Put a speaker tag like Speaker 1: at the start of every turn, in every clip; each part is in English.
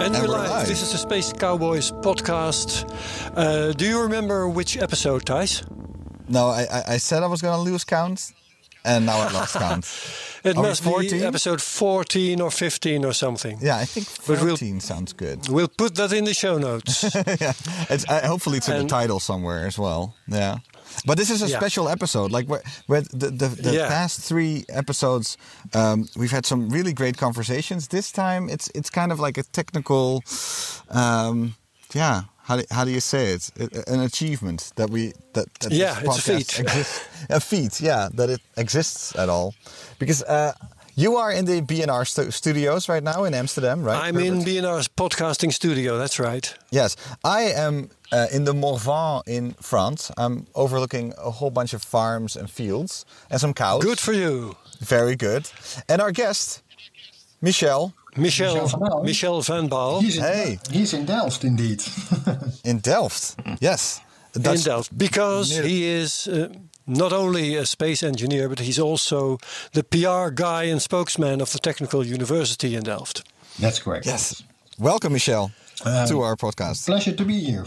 Speaker 1: And,
Speaker 2: And
Speaker 1: we're
Speaker 2: we're
Speaker 1: live.
Speaker 2: live.
Speaker 1: This is the Space Cowboys podcast. Uh, do you remember which episode, Thijs?
Speaker 2: No, I, I, I said I was going to lose count, and now I lost count.
Speaker 1: It
Speaker 2: Are
Speaker 1: must
Speaker 2: 14?
Speaker 1: be episode 14 or 15 or something.
Speaker 2: Yeah, I think
Speaker 1: But we'll-
Speaker 2: 14 sounds good.
Speaker 1: We'll put that in the show notes.
Speaker 2: yeah, it's, uh, hopefully it's in
Speaker 1: And-
Speaker 2: the title somewhere as well. Yeah. But this is a
Speaker 1: Yeah.
Speaker 2: special episode. Like where, where the the, the
Speaker 1: Yeah.
Speaker 2: past three episodes, um, we've had some really great conversations. This time, it's it's kind of like a technical, um, yeah. How do, how do you say it? An achievement that we that, that
Speaker 1: Yeah,
Speaker 2: this
Speaker 1: it's a feat.
Speaker 2: exists. a feat, yeah, that it exists at all, because. Uh, you are in the BNR stu- studios right now in Amsterdam, right?
Speaker 1: I'm in BNR's podcasting studio, that's right.
Speaker 2: Yes, I am uh, in the Morvan in France. I'm overlooking a whole bunch of farms and fields and some cows.
Speaker 1: Good for you.
Speaker 2: Very good. And our guest, Michel,
Speaker 1: Michel,
Speaker 3: Michel van Baal.
Speaker 1: Michel van Baal
Speaker 3: He's in,
Speaker 2: Hey.
Speaker 3: he's in Delft indeed.
Speaker 2: in Delft. Yes.
Speaker 1: in Delft because
Speaker 2: near-
Speaker 1: he is uh, not only a space engineer, but he's also the PR guy and spokesman of the Technical University in Delft.
Speaker 3: That's correct.
Speaker 2: Yes. Welcome, Michel,
Speaker 3: Um,
Speaker 2: to our podcast.
Speaker 3: Pleasure to be here.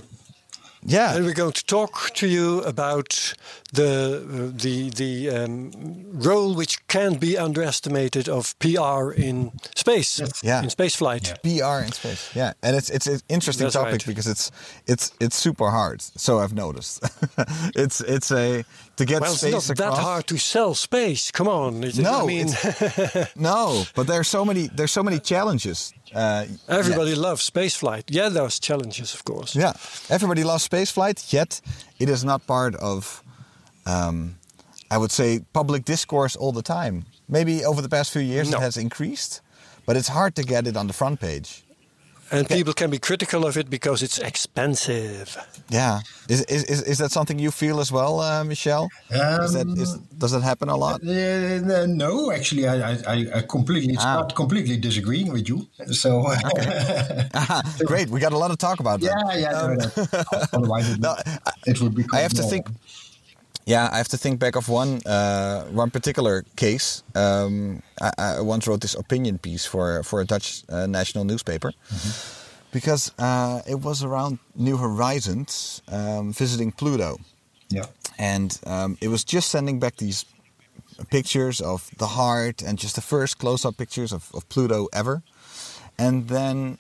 Speaker 2: Yeah.
Speaker 1: And we're going to talk to you about the uh, the the um, role which can't be underestimated of PR in space,
Speaker 2: Yeah.
Speaker 1: in space flight.
Speaker 2: PR in space. Yeah, and it's it's an interesting
Speaker 1: That's
Speaker 2: topic
Speaker 1: right.
Speaker 2: because it's it's it's super hard. So I've noticed. it's it's a to get
Speaker 1: Well, it's
Speaker 2: space
Speaker 1: not that hard to sell space. Come on, It-
Speaker 2: No,
Speaker 1: I mean
Speaker 2: No, but there's so many there's so many challenges. Uh,
Speaker 1: everybody loves spaceflight. Yeah, there's challenges, of course.
Speaker 2: Yeah, everybody loves spaceflight, yet it is not part of, um, I would say, public discourse all the time. Maybe over the past few years
Speaker 1: No.
Speaker 2: it has increased, but it's hard to get it on the front page.
Speaker 1: And people can be critical of it because it's expensive.
Speaker 2: Yeah, is is is, is that something you feel as well, uh, Michel? is that is, does that happen a lot?
Speaker 3: Uh, no, actually, I, I, I- I completely
Speaker 2: Ah.
Speaker 3: not completely disagreeing with you. So,
Speaker 2: Aha, Great, we got a lot to talk about. Then.
Speaker 3: yeah, yeah. no, no. Otherwise, it,
Speaker 2: No,
Speaker 3: would- it would be.
Speaker 2: I have to think. Yeah, I have to think back of one uh, one particular case. Um, I, I once wrote this opinion piece for for a Dutch uh, national newspaper because uh, it was around New Horizons um, visiting Pluto,
Speaker 3: Yeah.
Speaker 2: and um, it was just sending back these pictures of the heart and just the first close-up pictures of, of Pluto ever, and then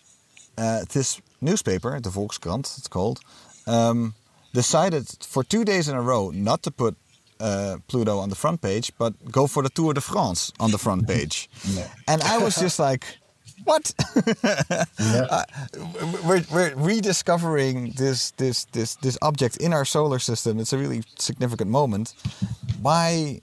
Speaker 2: uh, this newspaper, the Volkskrant, it's called, um, decided for two days in a row not to put uh, Pluto on the front page, but go for the Tour de France on the front page.
Speaker 3: Yeah.
Speaker 2: And I was just like, what? Uh, we're, we're rediscovering this, this, this, this object in our solar system. It's a really significant moment. Why,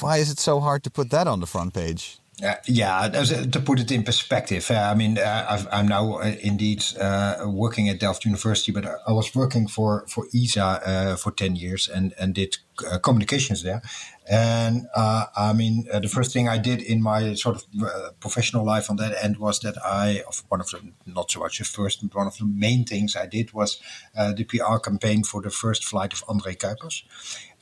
Speaker 2: why is it so hard to put that on the front page?
Speaker 3: Uh, yeah, uh, to put it in perspective, uh, I mean, uh, I've, I'm now uh, indeed uh, working at Delft University, but I- I was working for for ESA for ten years and and did communications there. And I mean, the first thing I did in my sort of professional life on that end was that I, one of the not so much the first, but one of the main things I did was the PR campaign for the first flight of André Kuipers.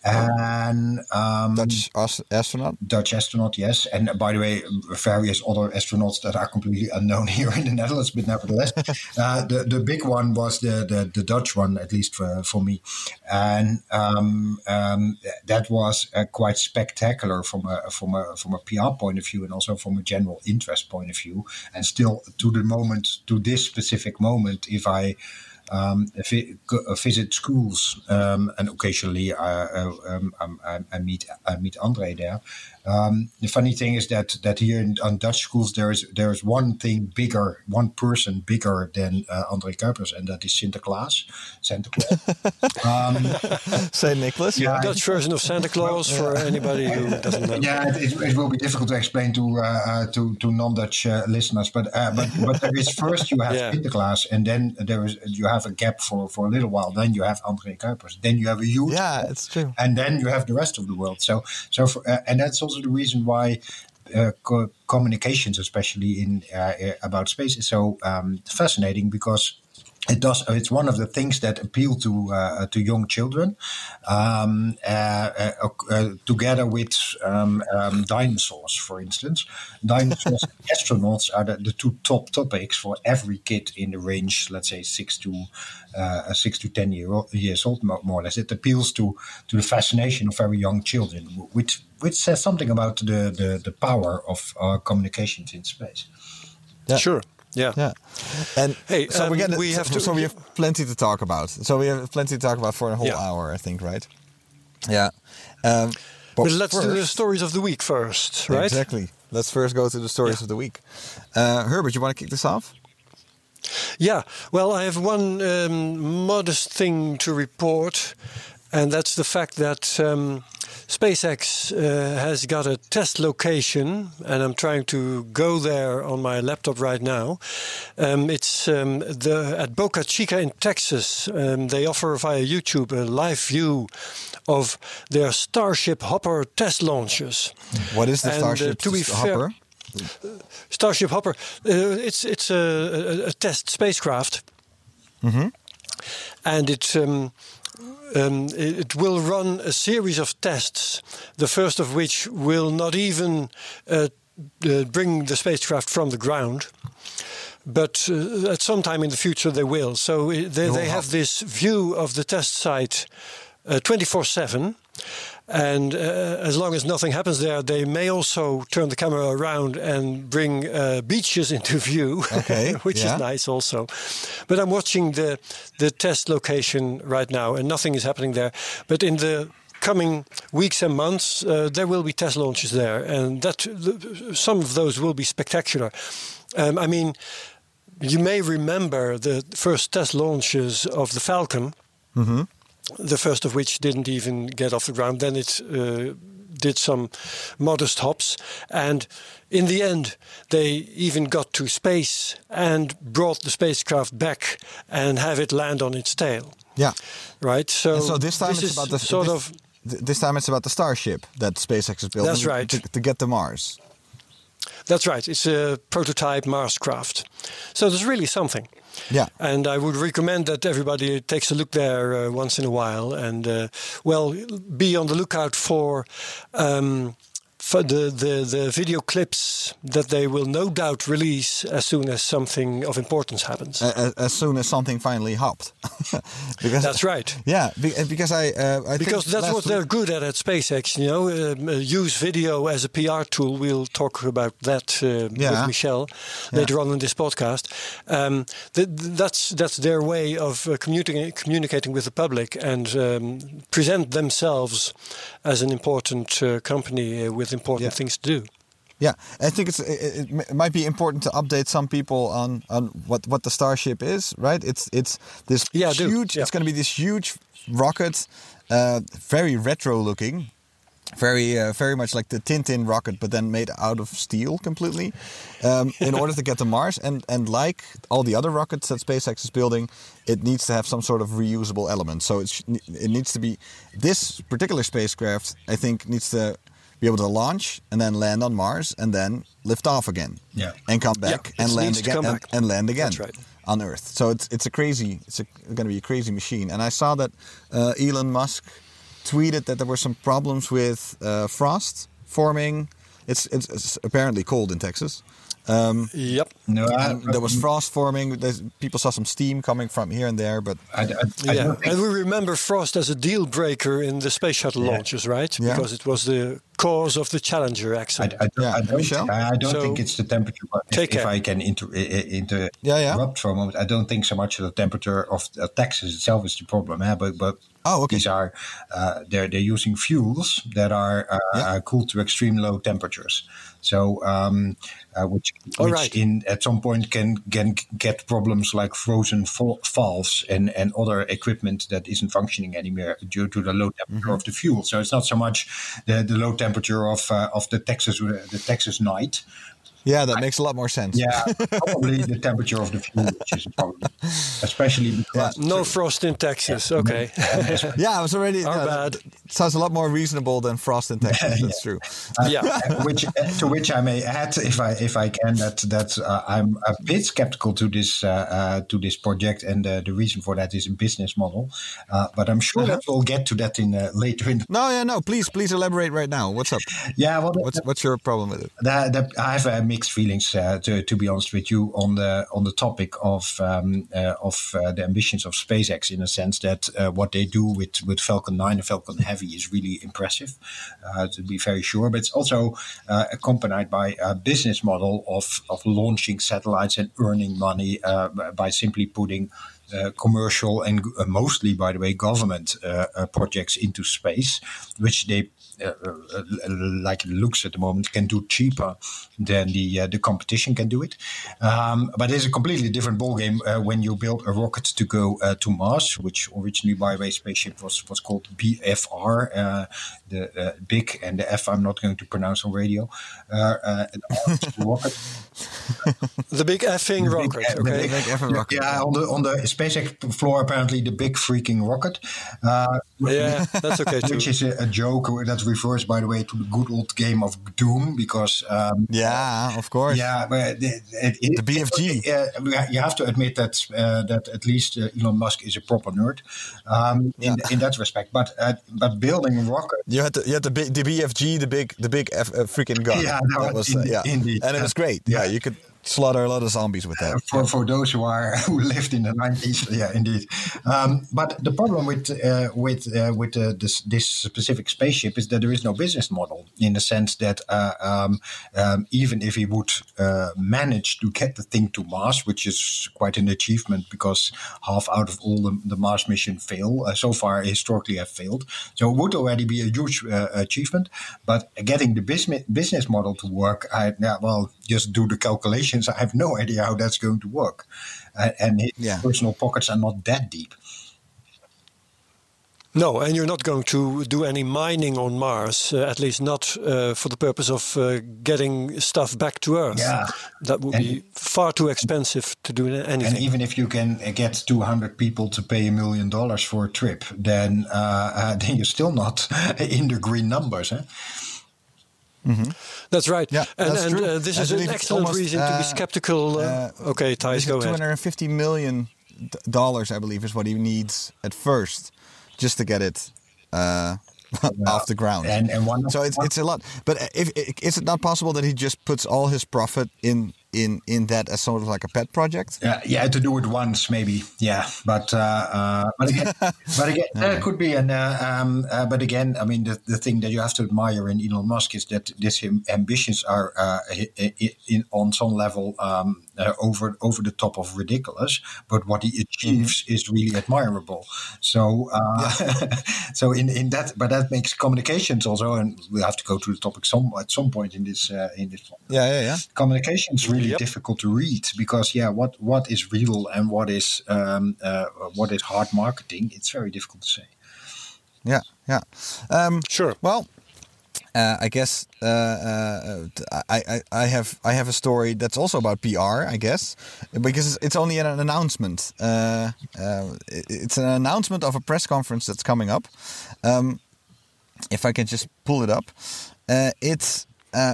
Speaker 3: And um,
Speaker 2: Dutch ast- astronaut?
Speaker 3: Dutch astronaut, yes. And uh, by the way, various other astronauts that are completely unknown here in the Netherlands, but nevertheless, uh, the, the big one was the, the, the Dutch one, at least for, for me. And um, um, that was uh, quite spectacular from a, from, a, from a PR point of view and also from a general interest point of view. And still, to the moment, to this specific moment, if I um, vi- visit schools, um, and occasionally uh, uh, um, um, I, I meet I meet Andre there. Um, the funny thing is that that here in, on Dutch schools there is there is one thing bigger, one person bigger than uh, Andre Kuipers, and that is Sinterklaas. Santa Claus. um,
Speaker 2: Saint Nicholas.
Speaker 3: Yeah.
Speaker 1: Dutch version of Santa Claus for anybody who doesn't know.
Speaker 3: yeah, it, it, it will be difficult to explain to uh, uh, to, to non-Dutch uh, listeners, but uh, but but there is first you have
Speaker 1: Yeah.
Speaker 3: Sinterklaas, and then there is you have a gap for, for a little while. Then you have André Kuipers. Then you have a huge
Speaker 2: Yeah, it's true.
Speaker 3: and then you have the rest of the world. So so for, uh, and that's also the reason why. Uh, co- communications, especially in uh, about space, is so um, fascinating because it does. It's one of the things that appeal to uh, to young children, um, uh, uh, uh, together with um, um, dinosaurs, for instance. Dinosaurs and astronauts are the, the two top topics for every kid in the range, let's say six to uh, six to ten year old, years old, more, more or less. It appeals to to the fascination of very young children, which which says something about the the, the power of uh, communications in space.
Speaker 2: Yeah.
Speaker 1: Sure. Yeah.
Speaker 2: Yeah, and
Speaker 1: Hey,
Speaker 2: so
Speaker 1: um,
Speaker 2: we're gonna,
Speaker 1: we have
Speaker 2: so,
Speaker 1: to-
Speaker 2: so we have plenty to talk about. So we have plenty to talk about for a whole
Speaker 1: Yeah.
Speaker 2: hour, I think, right? Yeah. Um,
Speaker 1: But let's do the stories of the week first, right?
Speaker 2: Exactly. Let's first go to the stories
Speaker 1: Yeah.
Speaker 2: of the week. Uh, Herbert, you want to kick this off?
Speaker 1: Yeah, well, I have one um, modest thing to report, and that's the fact that um, SpaceX uh, has got a test location, and I'm trying to go there on my laptop right now. Um, it's um, the at Boca Chica in Texas. Um, they offer via YouTube a live view of their Starship Hopper test launches.
Speaker 2: What is the
Speaker 1: And, uh,
Speaker 2: Starship
Speaker 1: to be fair-
Speaker 2: Hopper?
Speaker 1: Starship Hopper. Uh, it's it's a, a, a test spacecraft, and it. Um, it will run a series of tests. The first of which will not even uh, uh, bring the spacecraft from the ground, but uh, at some time in the future they will. So uh, they, they have this view of the test site twenty four seven. And uh, as long as nothing happens there, they may also turn the camera around and bring uh, beaches into view,
Speaker 2: Okay,
Speaker 1: which
Speaker 2: yeah.
Speaker 1: is nice also. But I'm watching the the test location right now, and nothing is happening there. But in the coming weeks and months, uh, there will be test launches there, and that some of those will be spectacular. Um, I mean, you may remember the first test launches of the Falcon the first of which didn't even get off the ground. Then it uh, did some modest hops, and in the end, they even got to space and brought the spacecraft back and have it land on its tail.
Speaker 2: Yeah.
Speaker 1: Right. So,
Speaker 2: And so this time it's
Speaker 1: is
Speaker 2: about the
Speaker 1: sort
Speaker 2: this,
Speaker 1: of
Speaker 2: this time it's about the Starship that SpaceX is building.
Speaker 1: That's right.
Speaker 2: To, to get to Mars.
Speaker 1: that's right. It's a prototype Mars craft. So there's really something.
Speaker 2: Yeah.
Speaker 1: And I would recommend that everybody takes a look there uh, once in a while, and uh, well, be on the lookout for. Um, the, the, the video clips that they will no doubt release as soon as something of importance happens.
Speaker 2: As soon as something finally hopped. because
Speaker 1: That's right.
Speaker 2: Yeah, uh, because I, uh, I think
Speaker 1: Because that's what they're good at at SpaceX, you know, um, uh, use video as a PR tool. We'll talk about that uh,
Speaker 2: Yeah.
Speaker 1: with Michel later on in this podcast. Um, th- th- that's that's their way of uh, communicating communicating with the public and um, present themselves as an important uh, company with important
Speaker 2: Yeah.
Speaker 1: things to do.
Speaker 2: Yeah, I think it's it, it might be important to update some people on on what what the Starship is, right? It's it's this
Speaker 1: Yeah,
Speaker 2: huge.
Speaker 1: Yeah.
Speaker 2: It's going to be this huge rocket, uh, very retro looking, very uh, very much like the Tintin rocket, but then made out of steel completely, um, in order to get to Mars. And and like all the other rockets that SpaceX is building, it needs to have some sort of reusable element. So it's it needs to be this particular spacecraft. I think needs to be able to launch and then land on Mars and then lift off again.
Speaker 3: Yeah.
Speaker 2: And come back
Speaker 1: Yeah,
Speaker 2: and land again and, and land again
Speaker 1: That's right.
Speaker 2: on Earth. So it's it's a crazy it's going to be a crazy machine. And I saw that uh, Elon Musk tweeted that there were some problems with uh, frost forming. It's, it's it's apparently cold in Texas. Um,
Speaker 1: Yep.
Speaker 3: No, I,
Speaker 2: and there was frost forming. There's, people saw some steam coming from here and there, but
Speaker 3: I, I, I
Speaker 1: Yeah,
Speaker 3: think-
Speaker 1: and we remember frost as a deal breaker in the space shuttle launches, right?
Speaker 2: Yeah.
Speaker 1: Because it was the cause of the Challenger
Speaker 3: I,
Speaker 1: accident.
Speaker 3: I, don't-
Speaker 2: Yeah,
Speaker 3: I don't,
Speaker 2: Michel?
Speaker 3: I don't
Speaker 1: So-
Speaker 3: think it's the temperature. But if,
Speaker 1: Take
Speaker 3: if
Speaker 1: care.
Speaker 3: I can inter, i- i- inter,
Speaker 2: Yeah, yeah.
Speaker 3: interrupt for a moment, I don't think so much the temperature of uh, Texas itself is the problem. Eh? But but
Speaker 2: Oh, okay.
Speaker 3: these are uh, they're they're using fuels that are uh,
Speaker 2: Yeah.
Speaker 3: uh, cooled to extreme low temperatures. So um, uh, which which
Speaker 1: right.
Speaker 3: in at some point can can get problems like frozen fa- valves and and other equipment that isn't functioning anymore due to the low temperature
Speaker 2: Mm-hmm.
Speaker 3: of the fuel. So it's not so much the, the low temperature of uh, of the Texas the Texas night.
Speaker 2: Yeah, that makes a lot more sense.
Speaker 3: Yeah, probably the temperature of the fuel, which is probably, especially because
Speaker 1: no frost in Texas. Okay.
Speaker 2: Yeah, I was already.
Speaker 1: Our
Speaker 2: yeah,
Speaker 1: bad.
Speaker 2: that Sounds a lot more reasonable than frost in Texas. That's true.
Speaker 1: yeah.
Speaker 3: Uh, which to which I may add, if I if I can, that that uh, I'm a bit skeptical to this uh, uh, to this project, and uh, the reason for that is a business model. Uh, but I'm sure that we'll get to that in uh, later in. The,
Speaker 2: No, yeah, no. Please, please elaborate right now. What's up?
Speaker 3: yeah, well,
Speaker 2: What's what's your problem with it?
Speaker 3: that, that I have uh, mixed feelings, uh, to, to be honest with you, on the on the topic of um, uh, of uh, the ambitions of SpaceX. In a sense that what they do with, with Falcon 9 and Falcon Heavy is really impressive, to be very sure. But it's also accompanied by a business model of of launching satellites and earning money by simply putting uh, commercial and uh, mostly, by the way, government uh, projects into space, which they, like it looks at the moment, can do cheaper than the uh, the competition can do it. Um, but it's a completely different ballgame uh, when you build a rocket to go uh, to Mars, which originally, by the way, spaceship was was called BFR, uh, the uh, big and the F I'm not going to pronounce on radio. Uh, uh, rocket
Speaker 1: The big effing
Speaker 3: big-
Speaker 1: rocket.
Speaker 3: the
Speaker 1: Okay.
Speaker 3: big-
Speaker 2: Big effing rocket.
Speaker 3: Yeah, on the on the SpaceX floor, apparently the big freaking rocket, uh,
Speaker 1: Yeah, that's okay too.
Speaker 3: which is a, a joke that refers, by the way, to the good old game of Doom, because um,
Speaker 2: Yeah, of course.
Speaker 3: yeah, but it, it, it,
Speaker 2: The BFG.
Speaker 3: uh, you have to admit that uh, that at least uh, Elon Musk is a proper nerd um, in, in that respect. But uh, but building a rocket
Speaker 2: You had the you had the, big, the BFG, the big the big F, uh, freaking gun.
Speaker 3: Yeah,
Speaker 2: that
Speaker 3: that
Speaker 2: was uh, yeah,
Speaker 3: indeed.
Speaker 2: and it was great. Yeah, you could slaughter a lot of zombies with that.
Speaker 3: for, for those who are who lived in the nineties. Yeah, indeed. Um, but the problem with uh, with uh, with uh, this this specific spaceship is that there is no business model in the sense that uh, um, um, even if he would uh, manage to get the thing to Mars, which is quite an achievement because half out of all the, the Mars mission fail uh, so far historically have failed. So it would already be a huge uh, achievement. But getting the business business model to work, I yeah, well, just do the calculations. I have no idea how that's going to work, uh, and his
Speaker 2: Yeah.
Speaker 3: personal pockets are not that deep.
Speaker 1: No, and you're not going to do any mining on Mars, uh, at least not uh, for the purpose of uh, getting stuff back to Earth.
Speaker 3: Yeah.
Speaker 1: That would
Speaker 3: And-
Speaker 1: be far too expensive to do anything.
Speaker 3: And even if you can get 200 people to pay a million dollars for a trip, then uh, uh, then you're still not in the green numbers. Eh?
Speaker 1: That's right.
Speaker 2: Yeah,
Speaker 1: and
Speaker 2: that's
Speaker 1: and
Speaker 2: true.
Speaker 1: Uh, this
Speaker 2: I
Speaker 1: is an excellent
Speaker 2: almost,
Speaker 1: reason to be
Speaker 2: uh,
Speaker 1: skeptical. Uh,
Speaker 2: uh,
Speaker 1: okay, Thijs, go
Speaker 2: Two
Speaker 1: ahead.
Speaker 2: hundred and fifty million d- dollars, I believe, is what he needs at first, just to get it uh, off the ground.
Speaker 3: And and one
Speaker 2: so it's it's a lot. But if, is it not possible that he just puts all his profit in in in that as sort of like a pet project?
Speaker 3: Yeah, yeah, to do it once maybe. Yeah, but uh, uh, but again, but again, that could be And Uh, um, uh, but again, I mean, the, the thing that you have to admire in Elon Musk is that his ambitions are uh, in, on some level um, uh, over over the top of ridiculous. But what he achieves is really admirable. So, uh, so in, in that, but that makes communications also, and we have to go to the topic some at some point in this uh, in this
Speaker 2: Yeah, yeah, yeah.
Speaker 3: communication is really
Speaker 1: Yep.
Speaker 3: difficult to read because yeah what what is real and what is um, uh, what is hard marketing it's very difficult to say
Speaker 2: Yeah, yeah. Um,
Speaker 1: Sure.
Speaker 2: Well, uh, I guess uh, uh, I, I I have I have a story that's also about PR. I guess because it's, only an announcement. Uh, uh, it- it's an announcement of a press conference that's coming up. Um, if I can just pull it up, uh, it's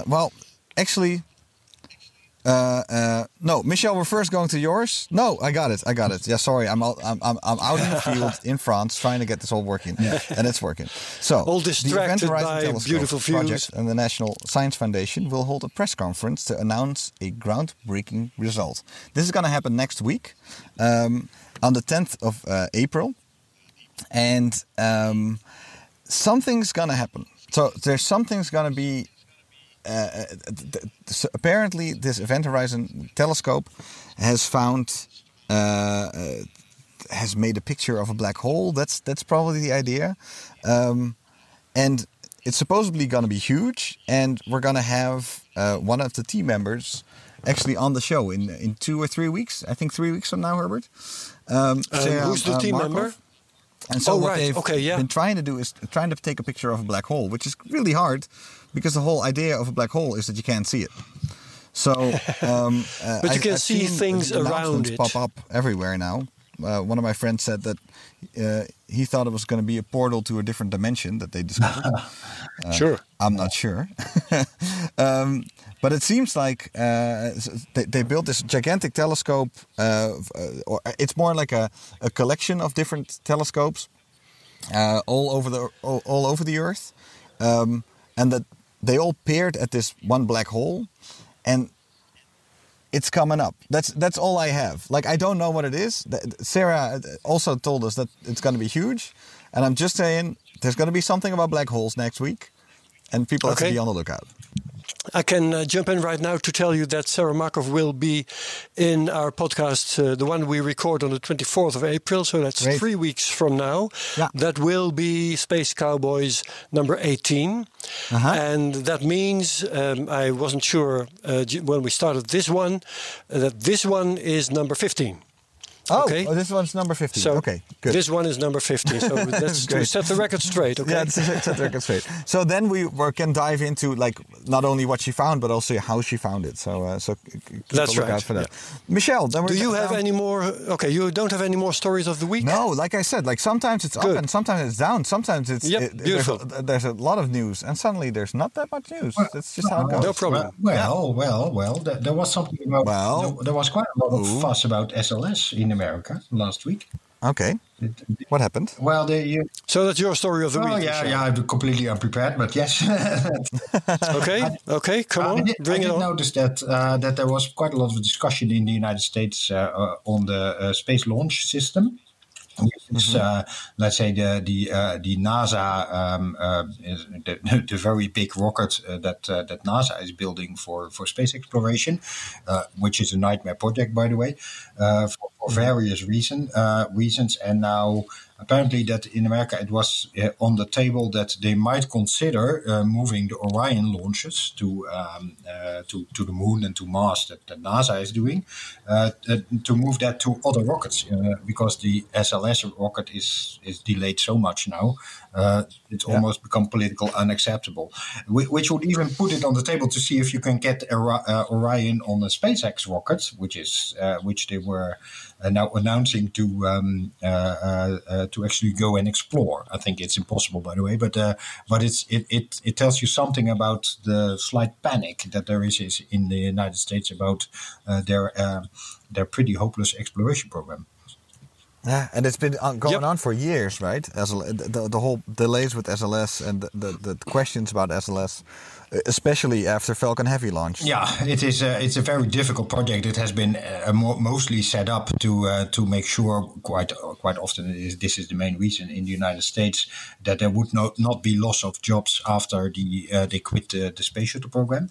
Speaker 2: well actually. Uh, uh, no, Michel, we're first going to yours. No, I got it. I got it. Yeah, sorry, I'm out, I'm, I'm, I'm out in the field in France trying to get this all working, and it's working. So,
Speaker 1: All
Speaker 2: the
Speaker 1: distracted
Speaker 2: Event Horizon
Speaker 1: by beautiful views.
Speaker 2: Project and the National Science Foundation will hold a press conference to announce a groundbreaking result. This is going to happen next week, um, on the 10th of uh, April, and um, something's going to happen. So there's something's going to be so apparently this Event Horizon telescope has found uh, uh, has made a picture of a black hole. That's that's probably the idea, um, and it's supposedly going to be huge. And we're going to have uh, one of the team members actually on the show in in two or three weeks. I think three weeks from now, Herbert. Um,
Speaker 1: Um,
Speaker 2: Sera,
Speaker 1: who's the
Speaker 2: uh,
Speaker 1: team
Speaker 2: Markoff.
Speaker 1: member?
Speaker 2: And so
Speaker 1: Oh,
Speaker 2: what
Speaker 1: right.
Speaker 2: they've
Speaker 1: Okay, yeah.
Speaker 2: been trying to do is trying to take a picture of a black hole, which is really hard because the whole idea of a black hole is that you can't see it. So, um, uh,
Speaker 1: But you can
Speaker 2: I've
Speaker 1: see things around it.
Speaker 2: pop up everywhere now. Uh, one of my friends said that uh, he thought it was going to be a portal to a different dimension that they discovered.
Speaker 1: sure.
Speaker 2: I'm not sure. um, but it seems like uh, they, they built this gigantic telescope, uh, uh, or it's more like a, a collection of different telescopes uh, all over the all, all over the Earth, um, and that they all peered at this one black hole, and it's coming up. That's that's all I have. Like I don't know what it is. Sera uh, also told us that it's going to be huge, and I'm just saying there's going to be something about black holes next week, and people have to be on the lookout.
Speaker 1: I can uh, jump in right now to tell you that Sera Markoff will be in our podcast, uh, the one we record on the 24th of April. So that's
Speaker 2: Great.
Speaker 1: three weeks from now.
Speaker 2: Yeah.
Speaker 1: That will be Space Cowboys number 18.
Speaker 2: Uh-huh.
Speaker 1: And that means, um, I wasn't sure uh, when we started this one, uh, that this one is number 15.
Speaker 2: Oh,
Speaker 1: Okay.
Speaker 2: oh, this one's number 15.
Speaker 1: So
Speaker 2: okay, good.
Speaker 1: this one is number 15. So that's to
Speaker 2: Great.
Speaker 1: set the record straight, okay?
Speaker 2: Yeah, it's, it's at record straight. So then we, we can dive into like not only what she found, but also how she found it. So uh, so k- keep
Speaker 1: That's
Speaker 2: a lookout
Speaker 1: right,
Speaker 2: for that. Michel, then we're
Speaker 1: Do you have
Speaker 2: down-
Speaker 1: any more? Okay, you don't have any more stories of the week?
Speaker 2: No, like I said, like sometimes it's up and sometimes it's down. Sometimes it's
Speaker 1: Yep,
Speaker 2: it- there's,
Speaker 1: beautiful.
Speaker 2: a, there's a lot of news, and suddenly there's not that much news. That's just how it goes.
Speaker 1: No problem.
Speaker 3: Well, well, well. There, there was something about.
Speaker 2: Well.
Speaker 3: there, there was quite a lot of
Speaker 2: Ooh.
Speaker 3: fuss about SLS in America last week.
Speaker 2: Okay, what happened?
Speaker 3: Well, they. You,
Speaker 1: So that's your story of the
Speaker 3: oh
Speaker 1: week.
Speaker 3: yeah,
Speaker 1: Michel.
Speaker 3: yeah. I'm completely unprepared, but yes.
Speaker 1: Okay, okay, come
Speaker 3: I
Speaker 1: on,
Speaker 3: did,
Speaker 1: bring
Speaker 3: I
Speaker 1: it
Speaker 3: did
Speaker 1: on.
Speaker 3: notice that uh, that there was quite a lot of discussion in the United States uh, uh, on the uh, space launch system. Is,
Speaker 1: Mm-hmm.
Speaker 3: uh, let's say the the uh, the NASA um, uh, the, the very big rocket uh, that uh, that NASA is building for for space exploration, uh, which is a nightmare project by the way, uh, for, for various reason uh, reasons. And now apparently that in America it was uh, on the table that they might consider uh, moving the Orion launches to um, uh, to to the moon and to Mars that, that NASA is doing to move that to other rockets because the SLS rocket is is delayed so much now uh, it's almost become political unacceptable Wh- which would even put it on the table to see if you can get uh, Orion on a SpaceX rocket which is uh, which they were now announcing to um, uh, uh, to actually go and explore. I think it's impossible, by the way, but uh, but it's it, it it tells you something about the slight panic that there is, is in the United States about uh, their their pretty hopeless exploration program.
Speaker 2: Yeah, and it's been on, going
Speaker 1: Yep.
Speaker 2: on for years, right? SL, the, the whole delays with SLS and the, the, the questions about SLS, uh, especially after Falcon Heavy launch.
Speaker 3: Yeah, it is. A, it's a very difficult project. It has been uh, mo- mostly set up to uh, to make sure quite quite often is, this is the main reason in the United States that there would not not be loss of jobs after the uh, they quit the space shuttle program.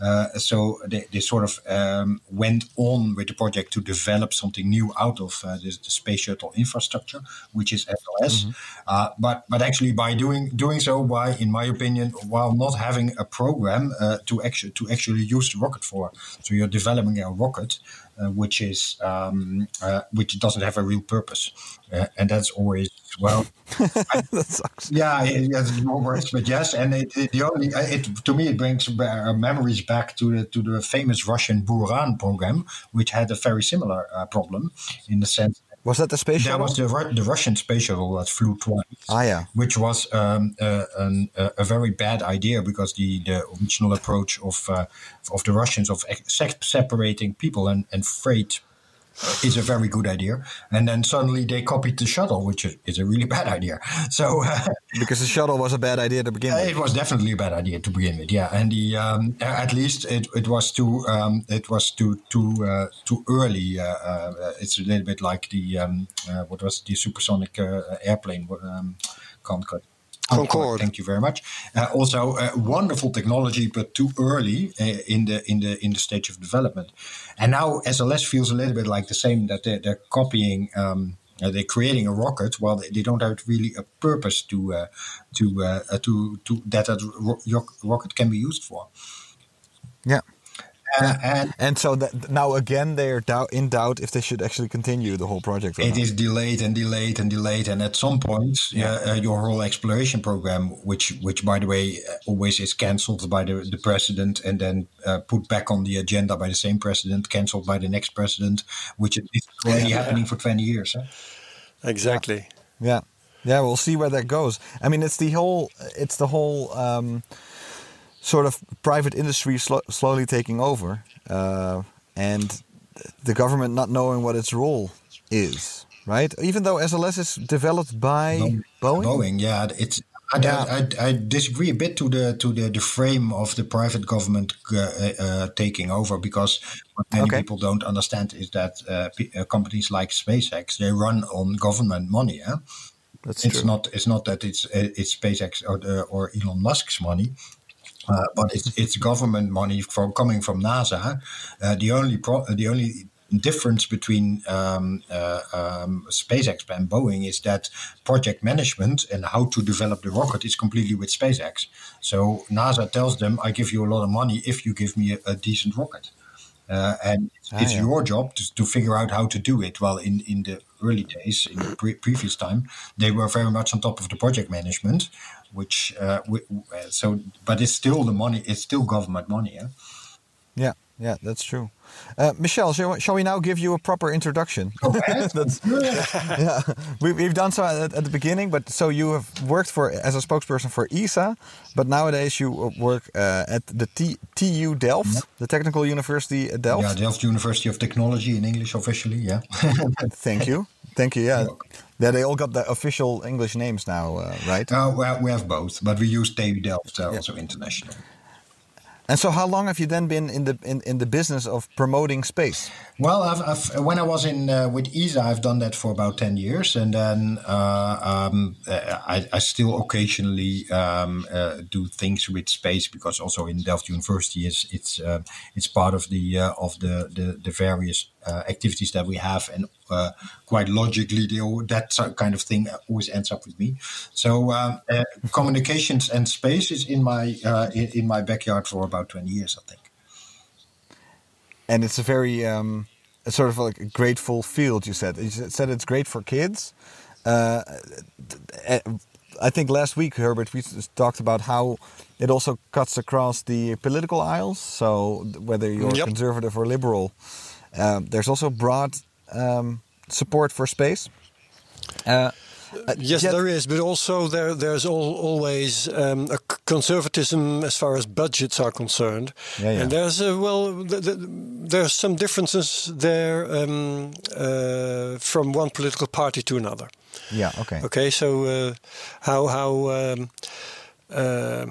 Speaker 3: Uh, so they, they sort of um, went on with the project to develop something new out of uh, this, the space shuttle infrastructure, which is SLS. Uh, but but actually by doing doing so, by in my opinion, while not having a program uh, to actually to actually use the rocket for, so you're developing a rocket. Uh, which is um, uh, which doesn't have a real purpose, uh, and that's always well.
Speaker 2: that sucks.
Speaker 3: Yeah, it, it's more words, but yes, and it, it, the only uh, it to me it brings uh, memories back to the to the famous Russian Buran program, which had a very similar uh, problem in the sense.
Speaker 2: Was that the space shuttle?
Speaker 3: That was the, the Russian space shuttle that flew twice.
Speaker 2: Ah, yeah.
Speaker 3: Which was um, uh, an, uh, a very bad idea because the, the original approach of uh, of the Russians of ex- separating people and, and freight is a very good idea. And then suddenly they copied the shuttle, which is, a really bad idea. So uh,
Speaker 2: Because the shuttle was a bad idea to begin with.
Speaker 3: it was definitely a bad idea to begin with. Yeah, and the um, at least it, it was too um, it was too too uh, too early. Uh, uh, it's a little bit like the um, uh, what was the supersonic uh, airplane um, Concorde.
Speaker 1: Concorde.
Speaker 3: Thank you very much. Uh, also, uh, wonderful technology, but too early uh, in the in the in the stage of development. And now SLS feels a little bit like the same that they're, they're copying. Um, uh, they're creating a rocket while they, they don't have really a purpose to uh, to uh, to to that that ro- ro- rocket can be used for.
Speaker 2: Yeah.
Speaker 3: Uh, and
Speaker 2: And so that now again they are doubt, in doubt if they should actually continue the whole project. Or
Speaker 3: It
Speaker 2: not.
Speaker 3: is delayed and delayed and delayed, and at some point, yeah, uh, your whole exploration program, which, which by the way, uh, always is cancelled by the, the president and then uh, put back on the agenda by the same president, cancelled by the next president, which is already happening for twenty years. Huh?
Speaker 1: Exactly.
Speaker 2: Yeah, yeah. We'll see where that goes. I mean, it's the whole, it's the whole um, sort of private industry slo- slowly taking over, uh, and the government not knowing what its role is. Right. Even though SLS is developed by Boeing.
Speaker 3: Boeing, yeah, it's. I,
Speaker 2: Yeah.
Speaker 3: I, I disagree a bit to the to the, the frame of the private government uh, uh, taking over because what many
Speaker 2: Okay.
Speaker 3: people don't understand is that uh, uh, companies like SpaceX they run on government money. Yeah?
Speaker 2: That's
Speaker 3: it's
Speaker 2: true.
Speaker 3: not it's not that it's uh, it's SpaceX or or Elon Musk's money. Uh, but it's it's government money from coming from NASA. Uh, the only pro- the only difference between um, uh, um, SpaceX and Boeing is that project management and how to develop the rocket is completely with SpaceX. So NASA tells them, "I give you a lot of money if you give me a, a decent rocket." Uh, and it's,
Speaker 2: Ah,
Speaker 3: it's
Speaker 2: yeah.
Speaker 3: your job to, to figure out how to do it. Well, in, in the early days, in the pre- previous time, they were very much on top of the project management, which uh, wi- uh, so, but it's still the money. It's still government money. Yeah?
Speaker 2: Yeah, yeah, that's true. Uh, Michel, shall we, shall we now give you a proper introduction? That's- yeah, we, we've done so at, at the beginning, but so you have worked for as a spokesperson for ESA, but nowadays you work uh, at the T, TU Delft, the Technical University at Delft.
Speaker 3: Yeah, Delft University of Technology in English officially. Yeah.
Speaker 2: Thank you, thank you. Yeah, yeah, they all got the official English names now, uh, right?
Speaker 3: uh, well, we have both, but we use TU Delft uh, also international.
Speaker 2: And so, how long have you then been in the in, in the business of promoting space?
Speaker 3: Well, I've, I've, when I was in uh, with ESA, I've done that for about ten years, and then uh, um, uh, I, I still occasionally um, uh, do things with space because also in Delft University, is it's uh, it's part of the uh, of the the, the various activities that we have, and quite logically, all, that kind of thing always ends up with me. So um, communications and space is in my in, in my backyard for about twenty years, I think.
Speaker 2: And it's a very um, a sort of like a grateful field. You said you said it's great for kids. Uh, I think last week, Herbert, we talked about how it also cuts across the political aisles. So whether you're
Speaker 1: Yep.
Speaker 2: conservative or liberal, um, there's also broad um, support for space. Uh, uh,
Speaker 1: Yes,
Speaker 2: Jet-
Speaker 1: there is, but also there there's al always um, a conservatism as far as budgets are concerned,
Speaker 2: Yeah, yeah.
Speaker 1: and there's a, well, th th there's some differences there um, uh, from one political party to another.
Speaker 2: Yeah. Okay.
Speaker 1: Okay, so uh, how how um, uh,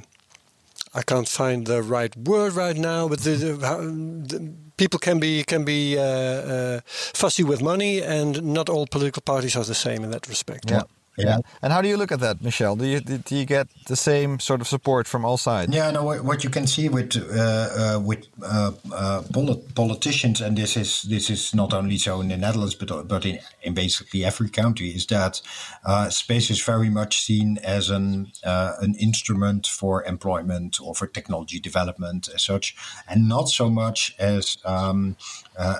Speaker 1: I can't find the right word right now, but the, the, how, the people can be can be uh, uh, fussy with money, and not all political parties are the same in that respect.
Speaker 2: Yeah.
Speaker 3: Yeah.
Speaker 2: Yeah. And how do you look at that, Michel? Do you do you get the same sort of support from all sides?
Speaker 3: Yeah, no. What, what you can see with uh, uh, with uh, uh, polit- politicians, and this is this is not only so in the Netherlands, but but in, in basically every country, is that uh, space is very much seen as an uh, an instrument for employment or for technology development as such, and not so much as um,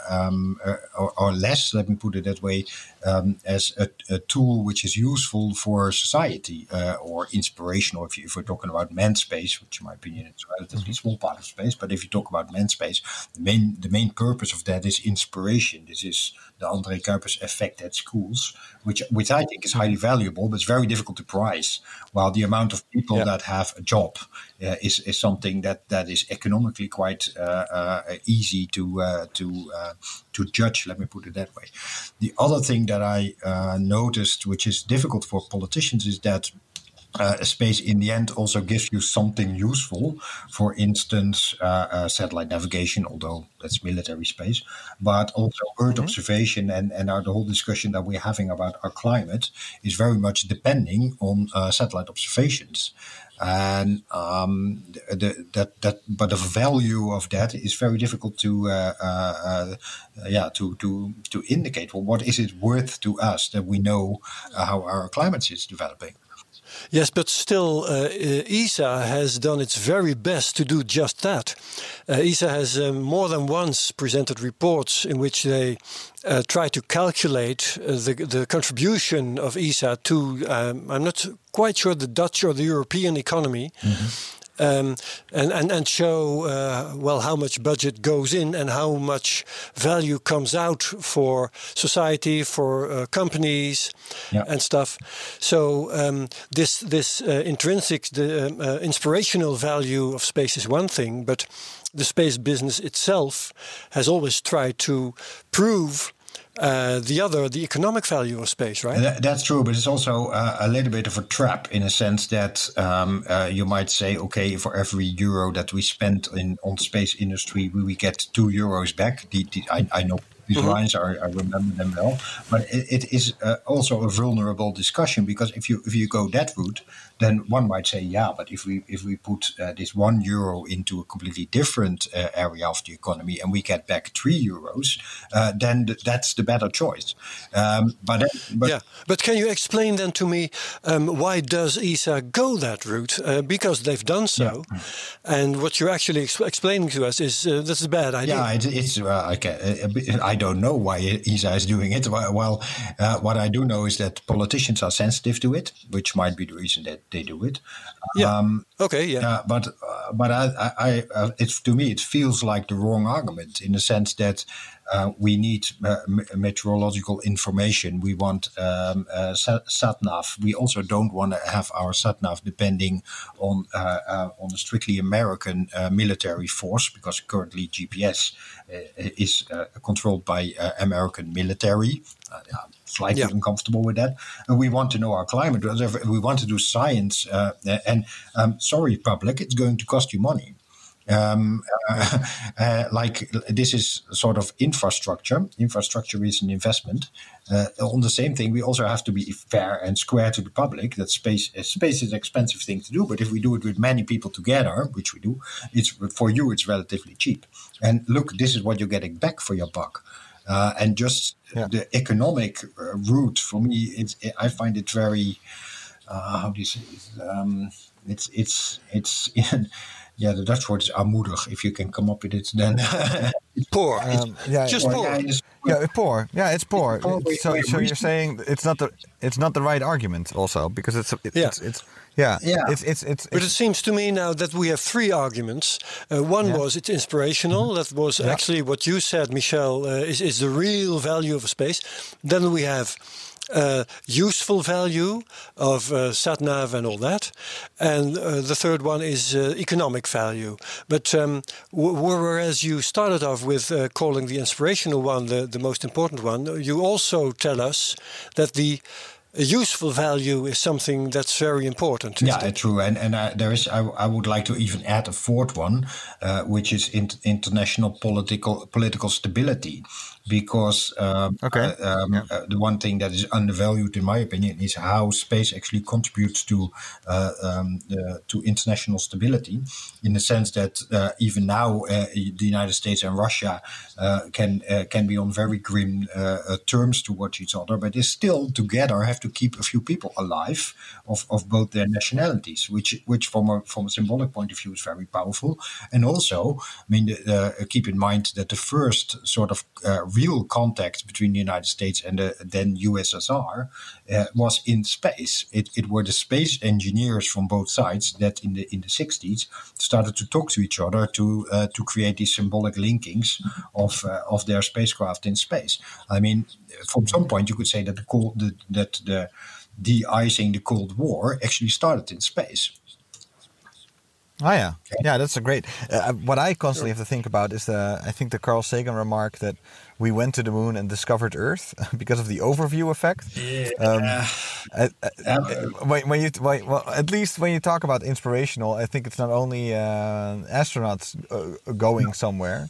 Speaker 3: um, uh, or, or less. Let me put it that way, um, as a, a tool which is useful for society uh, or inspirational. If, you, if we're talking about man space, which in my opinion is a relatively small part of space, but if you talk about man space, the main the main purpose of that is inspiration. This is the Andre Kuipers effect at schools, which which I think is highly valuable, but it's very difficult to price. While the amount of people
Speaker 1: Yeah.
Speaker 3: that have a job uh, is is something that that is economically quite uh, uh, easy to uh, to uh, to judge. Let me put it that way. The other thing that I uh, noticed, which is difficult for politicians, is that uh, space in the end also gives you something useful. For instance, uh, uh, satellite navigation, although that's military space, but also Earth observation and, and our, the whole discussion that we're having about our climate is very much depending on uh, satellite observations. And um, the, that that but the value of that is very difficult to uh, uh, yeah to to to indicate. Well, what is it worth to us that we know uh, how our climate is developing?
Speaker 1: Yes, but still, uh, uh, ESA has done its very best to do just that. Uh, ESA has um, more than once presented reports in which they uh, try to calculate uh, the, the contribution of ESA to, um, I'm not quite sure, the Dutch or the European economy. Um, and, and, and show uh, well how much budget goes in and how much value comes out for society, for uh, companies,
Speaker 3: Yeah.
Speaker 1: and stuff. So um, this this uh, intrinsic, the um, uh, inspirational value of space is one thing, but the space business itself has always tried to prove. Uh, the other, the economic value of space, right?
Speaker 3: That, that's true, but it's also uh, a little bit of a trap in a sense that um, uh, you might say, okay, for every euro that we spend in on space industry, we, we get two euros back. The, the, I, I know these lines are, I remember them well, but it, it is uh, also a vulnerable discussion because if you if you go that route, then one might say, yeah, but if we if we put uh, this one euro into a completely different uh, area of the economy and we get back three euros, uh, then th- that's the better choice. Um, but then- but
Speaker 1: yeah, but can you explain then to me um, why does ESA go that route? Uh, because they've done so, and what you're actually ex- explaining to us is uh, is a bad idea.
Speaker 3: Yeah, it's, it's uh, okay. I don't know why ESA is doing it. Well, well, uh, what I do know is that politicians are sensitive to it, which might be the reason that they do it.
Speaker 1: Yeah.
Speaker 3: Um,
Speaker 1: okay, yeah.
Speaker 3: yeah, but uh, but I, I, I uh, it's to me it feels like the wrong argument in the sense that uh, we need uh, meteorological information. We want um, uh, sat, sat nav. We also don't want to have our sat nav depending on uh, uh, on a strictly American uh, military force because currently GPS uh, is uh, controlled by uh, American military. Uh, slightly
Speaker 1: Yeah.
Speaker 3: uncomfortable with that. And we want to know our climate. We want to do science. Uh, and um, sorry, public, it's going to cost you money. Um, uh, uh, like this is sort of infrastructure. Infrastructure is an investment. Uh, on the same thing, we also have to be fair and square to the public. That space uh, space is an expensive thing to do, but if we do it with many people together, which we do, it's for you it's relatively cheap. And look, this is what you're getting back for your buck. Uh, and just
Speaker 2: Yeah.
Speaker 3: the economic uh, route for me, it's I find it very uh, how do you say it? Um, it's it's it's yeah the Dutch word is armoedig. If you can come up with it, then
Speaker 1: poor.
Speaker 2: Um, yeah,
Speaker 1: Just
Speaker 2: yeah,
Speaker 1: poor.
Speaker 3: yeah, it's-
Speaker 2: Yeah, poor. Yeah, it's poor.
Speaker 3: poor
Speaker 2: so, so you're saying it's not the it's not the right argument, also because it's it,
Speaker 1: Yeah.
Speaker 2: it's, it's yeah
Speaker 3: Yeah.
Speaker 2: it's it's it's,
Speaker 1: But it seems to me now that we have three arguments. Uh, one
Speaker 2: Yeah.
Speaker 1: was it's inspirational. That was
Speaker 2: Yeah.
Speaker 1: actually what you said, Michel, uh, is, is the real value of a space. Then we have uh, useful value of uh, sat nav and all that. And uh, the third one is uh, economic value. But um, whereas you started off with uh, calling the inspirational one the, the most important one, you also tell us that the useful value is something that's very important.
Speaker 3: Yeah,
Speaker 1: it?
Speaker 3: true. And and uh, there is, I, I would like to even add a fourth one, uh, which is in, international political political stability, because um,
Speaker 2: Okay.
Speaker 3: uh, um, uh, the one thing that is undervalued, in my opinion, is how space actually contributes to uh, um, uh, to international stability, in the sense that uh, even now uh, the United States and Russia uh, can uh, can be on very grim terms towards each other, but they still together have to keep a few people alive of, of both their nationalities, which which from a from a symbolic point of view is very powerful. And also, I mean, uh, keep in mind that the first sort of uh, real contact between the United States and the then USSR uh, was in space. It, it were the space engineers from both sides that in the in the 60s started to talk to each other to uh, to create these symbolic linkings of uh, of their spacecraft in space. I mean, from some point you could say that the cold the, that the de-icing the Cold War actually started in space.
Speaker 2: Oh yeah, yeah, that's a great. Uh, what I constantly have to think about is the I think the Carl Sagan remark that we went to the moon and discovered Earth because of the overview effect.
Speaker 3: Yeah.
Speaker 2: Um, I, I, when, when, you when, well, at least when you talk about inspirational, I think it's not only uh, astronauts uh, going somewhere,